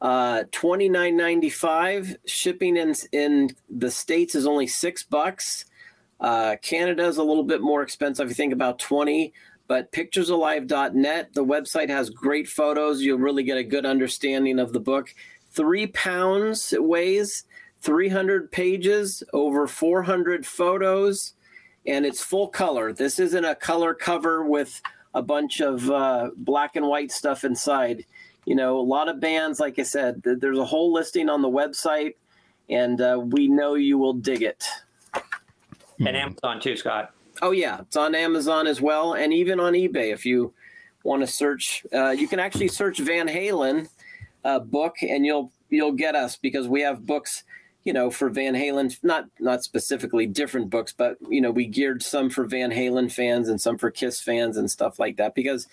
[SPEAKER 6] Uh, twenty nine ninety five. Shipping in in the states is only six bucks. Uh, Canada is a little bit more expensive. You think about twenty but picturesalive.net, the website has great photos. You'll really get a good understanding of the book. Three pounds it weighs, 300 pages, over 400 photos, and it's full color. This isn't a color cover with a bunch of uh, black and white stuff inside. You know, a lot of bands, like I said, there's a whole listing on the website, and uh, we know you will dig it.
[SPEAKER 7] And Amazon too, Scott.
[SPEAKER 6] Oh yeah, it's on Amazon as well, and even on eBay if you want to search. Uh, you can actually search Van Halen uh, book, and you'll you'll get us because we have books. You know, for Van Halen, not not specifically different books, but you know, we geared some for Van Halen fans and some for Kiss fans and stuff like that. Because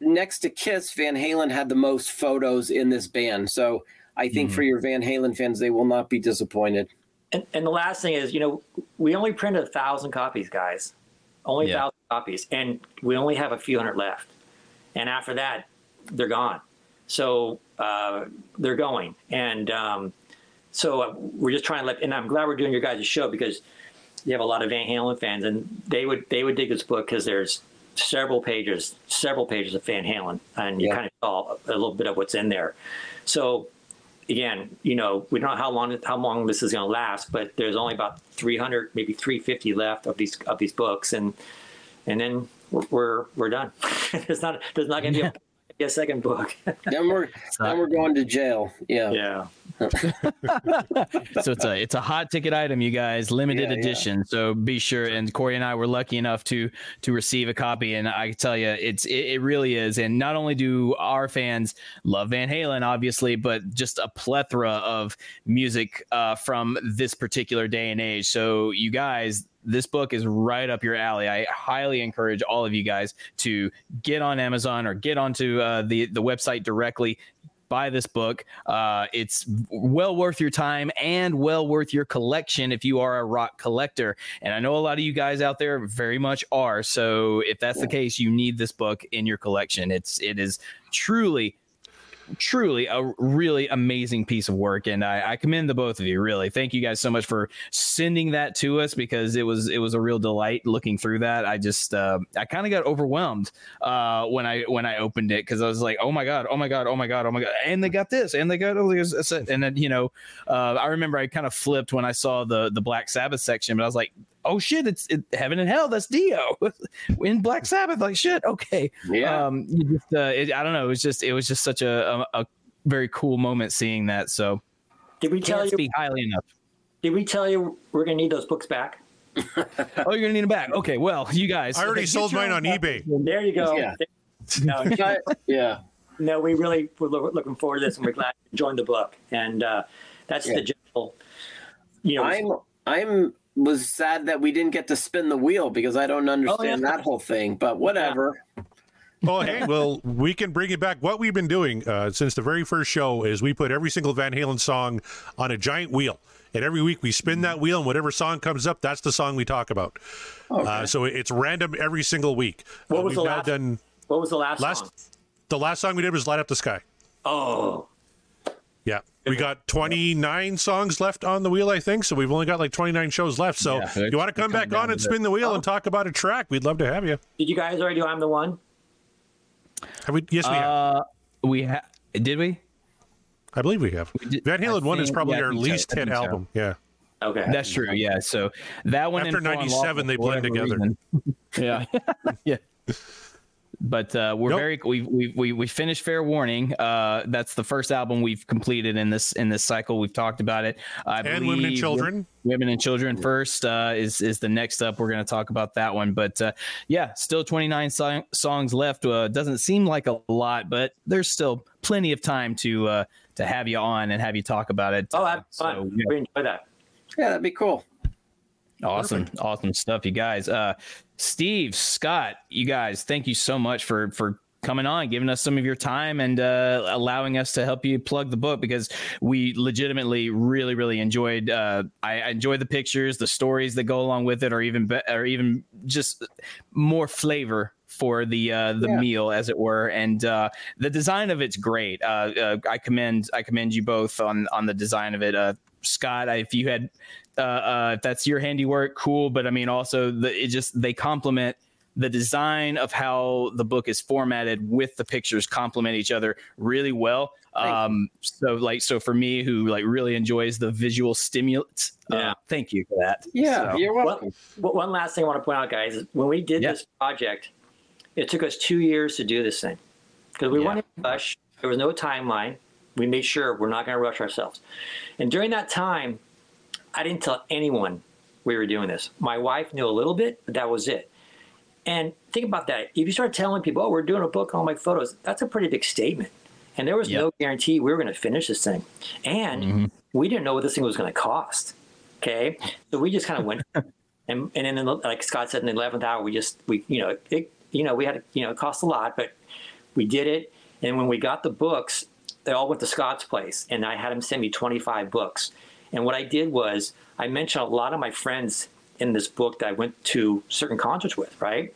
[SPEAKER 6] next to Kiss, Van Halen had the most photos in this band. So I think mm-hmm. for your Van Halen fans, they will not be disappointed.
[SPEAKER 7] And, and the last thing is, you know, we only printed a thousand copies, guys. Only a yeah. thousand copies, and we only have a few hundred left. And after that, they're gone. So uh, they're going, and um, so uh, we're just trying to let. And I'm glad we're doing your guys' show because you have a lot of Van Halen fans, and they would they would dig this book because there's several pages, several pages of Van Halen, and you yeah. kind of saw a little bit of what's in there. So again, you know, we don't know how long how long this is going to last, but there's only about 300, maybe 350 left of these of these books, and and then we're we're, we're done. there's not there's not going to be a a second book.
[SPEAKER 6] then we're then we're going to jail. Yeah.
[SPEAKER 7] Yeah.
[SPEAKER 4] so it's a it's a hot ticket item, you guys, limited yeah, edition. Yeah. So be sure. And Corey and I were lucky enough to to receive a copy, and I tell you, it's it, it really is. And not only do our fans love Van Halen, obviously, but just a plethora of music uh, from this particular day and age. So you guys, this book is right up your alley. I highly encourage all of you guys to get on Amazon or get onto uh, the the website directly. Buy this book. Uh, it's well worth your time and well worth your collection if you are a rock collector. And I know a lot of you guys out there very much are. So if that's the case, you need this book in your collection. It's it is truly truly a really amazing piece of work and I, I, commend the both of you really. Thank you guys so much for sending that to us because it was it was a real delight looking through that. I just uh, i kind of got overwhelmed uh, when i when i opened it because i was like oh my god oh my god oh my god oh my god and they got this and they got oh, and then you know uh, i remember i kind of flipped when i saw the the black sabbath section but i was like oh shit, it's it, heaven and hell. That's Dio in Black Sabbath. Like shit. Okay.
[SPEAKER 6] Yeah.
[SPEAKER 4] Um, just, uh, it, I don't know. It was just it was just such a, a, a very cool moment seeing that. So
[SPEAKER 7] did we tell you
[SPEAKER 4] speak highly enough?
[SPEAKER 7] Did we tell you we're gonna need those books back?
[SPEAKER 4] oh, you're gonna need them back. Okay. Well, you guys.
[SPEAKER 5] I already sold mine on eBay.
[SPEAKER 7] There you go.
[SPEAKER 6] Yeah.
[SPEAKER 7] No,
[SPEAKER 6] yeah.
[SPEAKER 7] No, we really were looking forward to this, and we're glad you joined the book. And uh, that's yeah. the general.
[SPEAKER 6] You know, I'm I'm was sad that we didn't get to spin the wheel because I don't understand oh, yeah. that whole thing. But whatever.
[SPEAKER 5] Yeah. Oh, hey, well, we can bring it back. What we've been doing uh, since the very first show is we put every single Van Halen song on a giant wheel. And every week we spin that wheel, and whatever song comes up, that's the song we talk about. Okay. Uh, so it's random every single week.
[SPEAKER 7] What uh, was the last? Done, what was the last? Last, song?
[SPEAKER 5] the last song we did was "Light Up the Sky."
[SPEAKER 7] Oh,
[SPEAKER 5] yeah, we got 29 songs left on the wheel, I think. So we've only got like 29 shows left. So yeah, you want to come back on and spin the wheel oh. and talk about a track? We'd love to have you.
[SPEAKER 7] Did you guys already do "I'm the One"?
[SPEAKER 5] Have we? Yes, we uh, have.
[SPEAKER 4] We have. Did we?
[SPEAKER 5] I believe we have. We did, Van Halen One is probably yeah, our least so. hit album. So. Yeah.
[SPEAKER 7] Okay.
[SPEAKER 4] That's true. Yeah. So that one
[SPEAKER 5] after '97 they blend together.
[SPEAKER 4] yeah. yeah but uh, we're nope. very we we we we finished Fair Warning. Uh, that's the first album we've completed in this in this cycle. We've talked about it.
[SPEAKER 5] I and Women and Children.
[SPEAKER 4] Women and Children first uh, is is the next up. We're going to talk about that one. But uh, yeah, still 29 so- songs left. Uh, doesn't seem like a lot, but there's still plenty of time to uh, to have you on and have you talk about it.
[SPEAKER 7] Oh, that's so, fun. Yeah. We enjoy that.
[SPEAKER 6] Yeah, that'd be cool.
[SPEAKER 4] Awesome, Perfect. awesome stuff, you guys. Uh, Steve, Scott, you guys, thank you so much for for coming on, giving us some of your time, and uh, allowing us to help you plug the book because we legitimately really, really enjoyed. Uh, I, I enjoy the pictures, the stories that go along with it, or even be- or even just more flavor for the uh, the yeah. meal, as it were. And uh, the design of it's great. Uh, uh, I commend I commend you both on on the design of it. Uh, Scott, if you had uh, uh, if that's your handiwork, cool. But I mean, also the it just they complement the design of how the book is formatted with the pictures complement each other really well. Um, so like, so for me who like really enjoys the visual stimulants, uh, yeah. Uh, thank you for that.
[SPEAKER 7] Yeah, so. you're welcome. One, one, last thing I want to point out, guys, is when we did yeah. this project, it took us two years to do this thing because we yeah. wanted to rush. There was no timeline. We made sure we're not going to rush ourselves. And during that time, I didn't tell anyone we were doing this. My wife knew a little bit, but that was it. And think about that. If you start telling people, "Oh, we're doing a book on all my photos," that's a pretty big statement. And there was yep. no guarantee we were going to finish this thing, and mm-hmm. we didn't know what this thing was going to cost. Okay, so we just kind of went, and and then like Scott said, in the eleventh hour, we just we you know it you know, we had, you know, it cost a lot, but we did it. And when we got the books, they all went to Scott's place, and I had him send me 25 books. And what I did was I mentioned a lot of my friends in this book that I went to certain concerts with, right?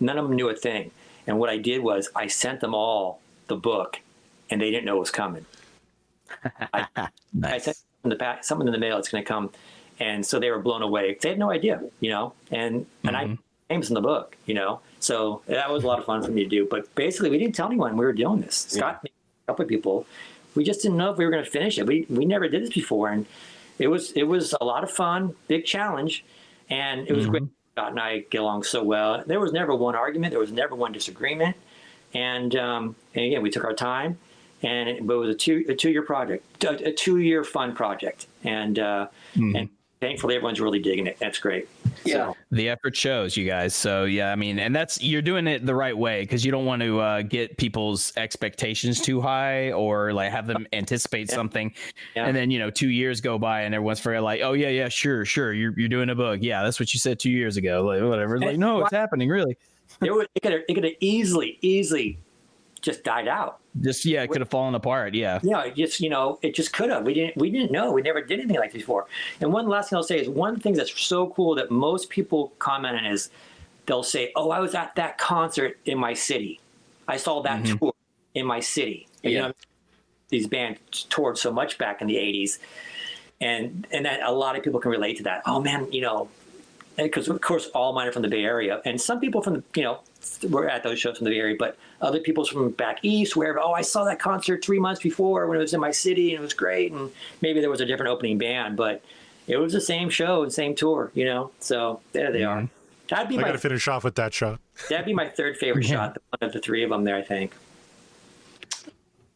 [SPEAKER 7] None of them knew a thing. And what I did was I sent them all the book, and they didn't know it was coming. I, nice. I sent them the back, something in the mail. It's going to come, and so they were blown away. They had no idea, you know. And mm-hmm. and I mm-hmm. names in the book, you know. So that was a lot of fun for me to do. But basically, we didn't tell anyone we were doing this. Scott, yeah. a couple of people, we just didn't know if we were going to finish it. We we never did this before, and it was it was a lot of fun, big challenge, and it was mm-hmm. great. Scott and I get along so well. There was never one argument. There was never one disagreement, and um, and again, we took our time, and it, but it was a two a two year project, a, a two year fun project, and uh, mm-hmm. and thankfully everyone's really digging it. That's great.
[SPEAKER 4] Yeah. So. The effort shows, you guys. So yeah, I mean, and that's you're doing it the right way because you don't want to uh, get people's expectations too high or like have them anticipate yeah. something, yeah. and then you know two years go by and everyone's for like, oh yeah, yeah, sure, sure, you're you're doing a book. Yeah, that's what you said two years ago. Like whatever. Like no, it's happening really.
[SPEAKER 7] it would it could it could have easily easily just died out.
[SPEAKER 4] Just yeah, it could have fallen apart. Yeah.
[SPEAKER 7] Yeah, it just you know, it just could have. We didn't we didn't know. We never did anything like this before. And one last thing I'll say is one thing that's so cool that most people comment on is they'll say, "Oh, I was at that concert in my city. I saw that mm-hmm. tour in my city." And, yeah. You know, these bands toured so much back in the '80s, and and that a lot of people can relate to that. Oh man, you know, because of course all mine are from the Bay Area, and some people from the you know were at those shows from the Bay Area, but other people from back east, where oh I saw that concert three months before when it was in my city and it was great, and maybe there was a different opening band, but it was the same show and same tour, you know. So there they are. Mm-hmm.
[SPEAKER 5] That'd be I my, gotta finish off with that shot.
[SPEAKER 7] That'd be my third favorite shot, one of the three of them there, I think.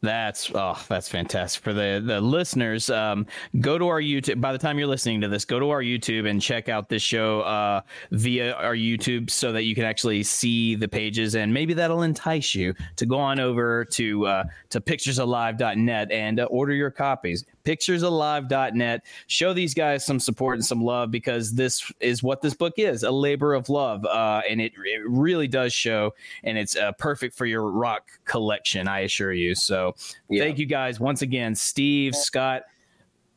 [SPEAKER 4] That's oh, that's fantastic for the the listeners. Um, go to our YouTube. By the time you're listening to this, go to our YouTube and check out this show uh, via our YouTube so that you can actually see the pages, and maybe that'll entice you to go on over to uh, to picturesalive.net and uh, order your copies picturesalive.net. Show these guys some support and some love because this is what this book is a labor of love. Uh, and it, it really does show, and it's uh, perfect for your rock collection, I assure you. So yeah. thank you guys once again, Steve, Scott.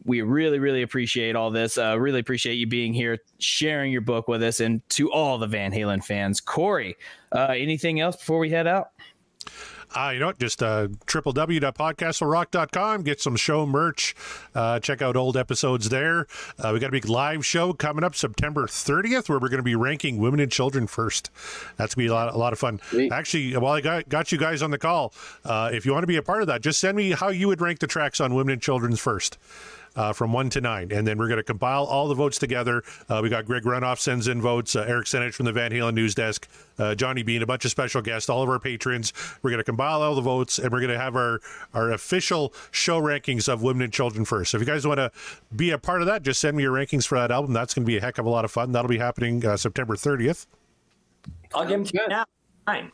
[SPEAKER 4] We really, really appreciate all this. Uh, really appreciate you being here, sharing your book with us, and to all the Van Halen fans. Corey, uh, anything else before we head out?
[SPEAKER 5] Uh, you know what? Just uh, www.podcastwillrock.com. Get some show merch. Uh, check out old episodes there. Uh, we got a big live show coming up September 30th where we're going to be ranking women and children first. That's going to be a lot, a lot of fun. Sweet. Actually, while I got, got you guys on the call, uh, if you want to be a part of that, just send me how you would rank the tracks on women and children's first uh, from one to nine. And then we're going to compile all the votes together. Uh, we got Greg Renoff sends in votes, uh, Eric Senich from the Van Halen News Desk, uh, Johnny Bean, a bunch of special guests, all of our patrons. We're going to compile all the votes and we're going to have our, our official show rankings of women and children first. So if you guys want to be a part of that, just send me your rankings for that album. That's going to be a heck of a lot of fun. That'll be happening uh, September 30th.
[SPEAKER 7] I'll give them to you now. Fine.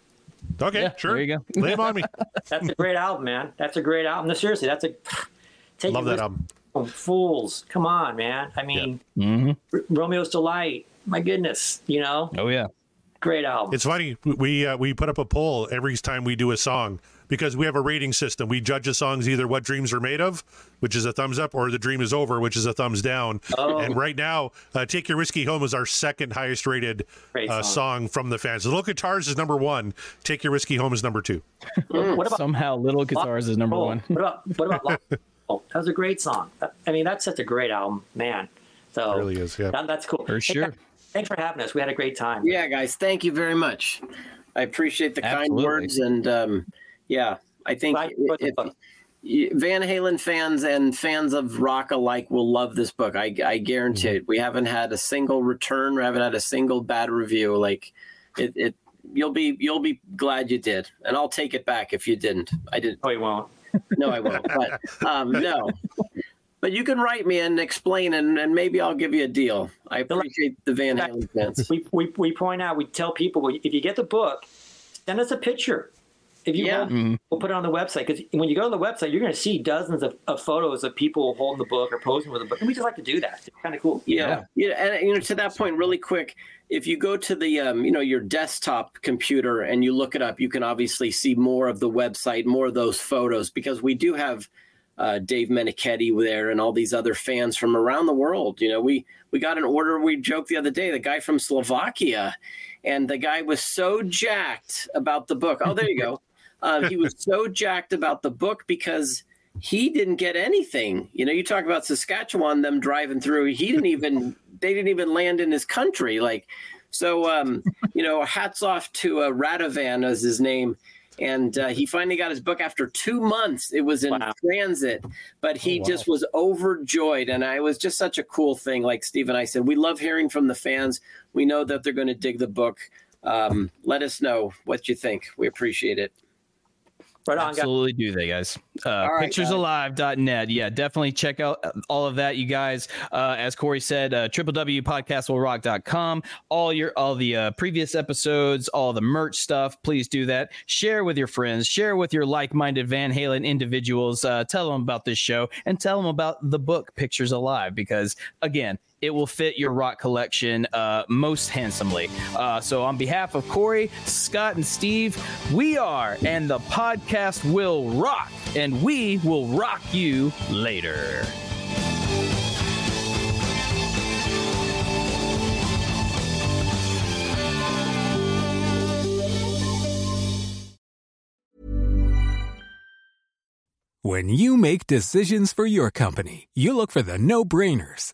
[SPEAKER 5] Okay, yeah, sure.
[SPEAKER 4] There you go.
[SPEAKER 5] Lay them on me.
[SPEAKER 7] that's a great album, man. That's a great album. No, seriously, that's a.
[SPEAKER 5] Take Love that album.
[SPEAKER 7] Fools. Come on, man. I mean, mm-hmm. Romeo's Delight. My goodness, you know.
[SPEAKER 4] Oh yeah.
[SPEAKER 7] Great album.
[SPEAKER 5] It's funny we uh, we put up a poll every time we do a song because we have a rating system. We judge the song's either what dreams are made of, which is a thumbs up, or the dream is over, which is a thumbs down.
[SPEAKER 7] Oh.
[SPEAKER 5] And right now, uh, "Take Your Whiskey Home" is our second highest rated
[SPEAKER 7] Great
[SPEAKER 5] uh,
[SPEAKER 7] song.
[SPEAKER 5] song from the fans. Little Guitars is number one. "Take Your Whiskey Home" is number two.
[SPEAKER 7] what about
[SPEAKER 4] Somehow, Little Guitars is number one.
[SPEAKER 7] What about what about Lock- Oh, that was a great song. I mean, that's such a great album, man. So
[SPEAKER 5] It really is, yeah.
[SPEAKER 7] that, that's cool.
[SPEAKER 4] For
[SPEAKER 7] Hey,
[SPEAKER 4] sure.
[SPEAKER 7] guys, thanks for having us. We had a great time.
[SPEAKER 6] Yeah, guys, thank you very much. I appreciate the
[SPEAKER 4] Absolutely.
[SPEAKER 6] kind words, and um, yeah, I think
[SPEAKER 7] Glad you
[SPEAKER 6] if- Van Halen fans and fans of rock alike will love this book. I, I guarantee
[SPEAKER 7] Mm-hmm.
[SPEAKER 6] it. We haven't had a single return. We haven't had a single bad review. Like it, it, you'll be you'll be glad you did, and I'll take it back if you didn't. I didn't.
[SPEAKER 7] Oh, he won't.
[SPEAKER 6] No, I won't. But um, no. But you can write me and explain, and, and maybe I'll give you a deal. I appreciate the Van Halen fans.
[SPEAKER 7] We, we, we point out, we tell people if you get the book, send us a picture. If you
[SPEAKER 6] Yeah.
[SPEAKER 7] hold, we'll put it on the website because when you go to the website, you're going to see dozens of, of photos of people holding the book or posing with the book, and we just like to do that. It's kind of cool.
[SPEAKER 6] Yeah. yeah, and you know, to that point, really quick, if you go to the, um, you know, your desktop computer and you look it up, you can obviously see more of the website, more of those photos, because we do have uh, Dave Menichetti there and all these other fans from around the world. You know, we we got an order. We joked the other day, the guy from Slovakia, and the guy was so jacked about the book. Oh, there you go. Uh, he was so jacked about the book because he didn't get anything. You know, you talk about Saskatchewan, them driving through. He didn't even. They didn't even land in his country. Like, so um, you know, hats off to uh, Radovan as his name. And uh, he finally got his book after two months. It was in transit, but he just was overjoyed. And I was just such a cool thing. Like Steve and I said, we love hearing from the fans. We know that they're going to dig the book. Um, let us know what you think. We appreciate it.
[SPEAKER 7] Right on, guys.
[SPEAKER 4] Absolutely do they, guys. Uh,
[SPEAKER 6] right,
[SPEAKER 4] picturesalive.net. Yeah, definitely check out all of that, you guys. Uh, as Corey said, uh, www.podcastwillrock.com. All your all the uh, previous episodes, all the merch stuff. Please do that. Share with your friends. Share with your like-minded Van Halen individuals. Uh, tell them about this show and tell them about the book Pictures Alive because again, it will fit your rock collection uh, most handsomely. Uh, so, on behalf of Corey, Scott, and Steve, we are, and the podcast will rock, and we will rock you later.
[SPEAKER 9] When you make decisions for your company, you look for the no brainers.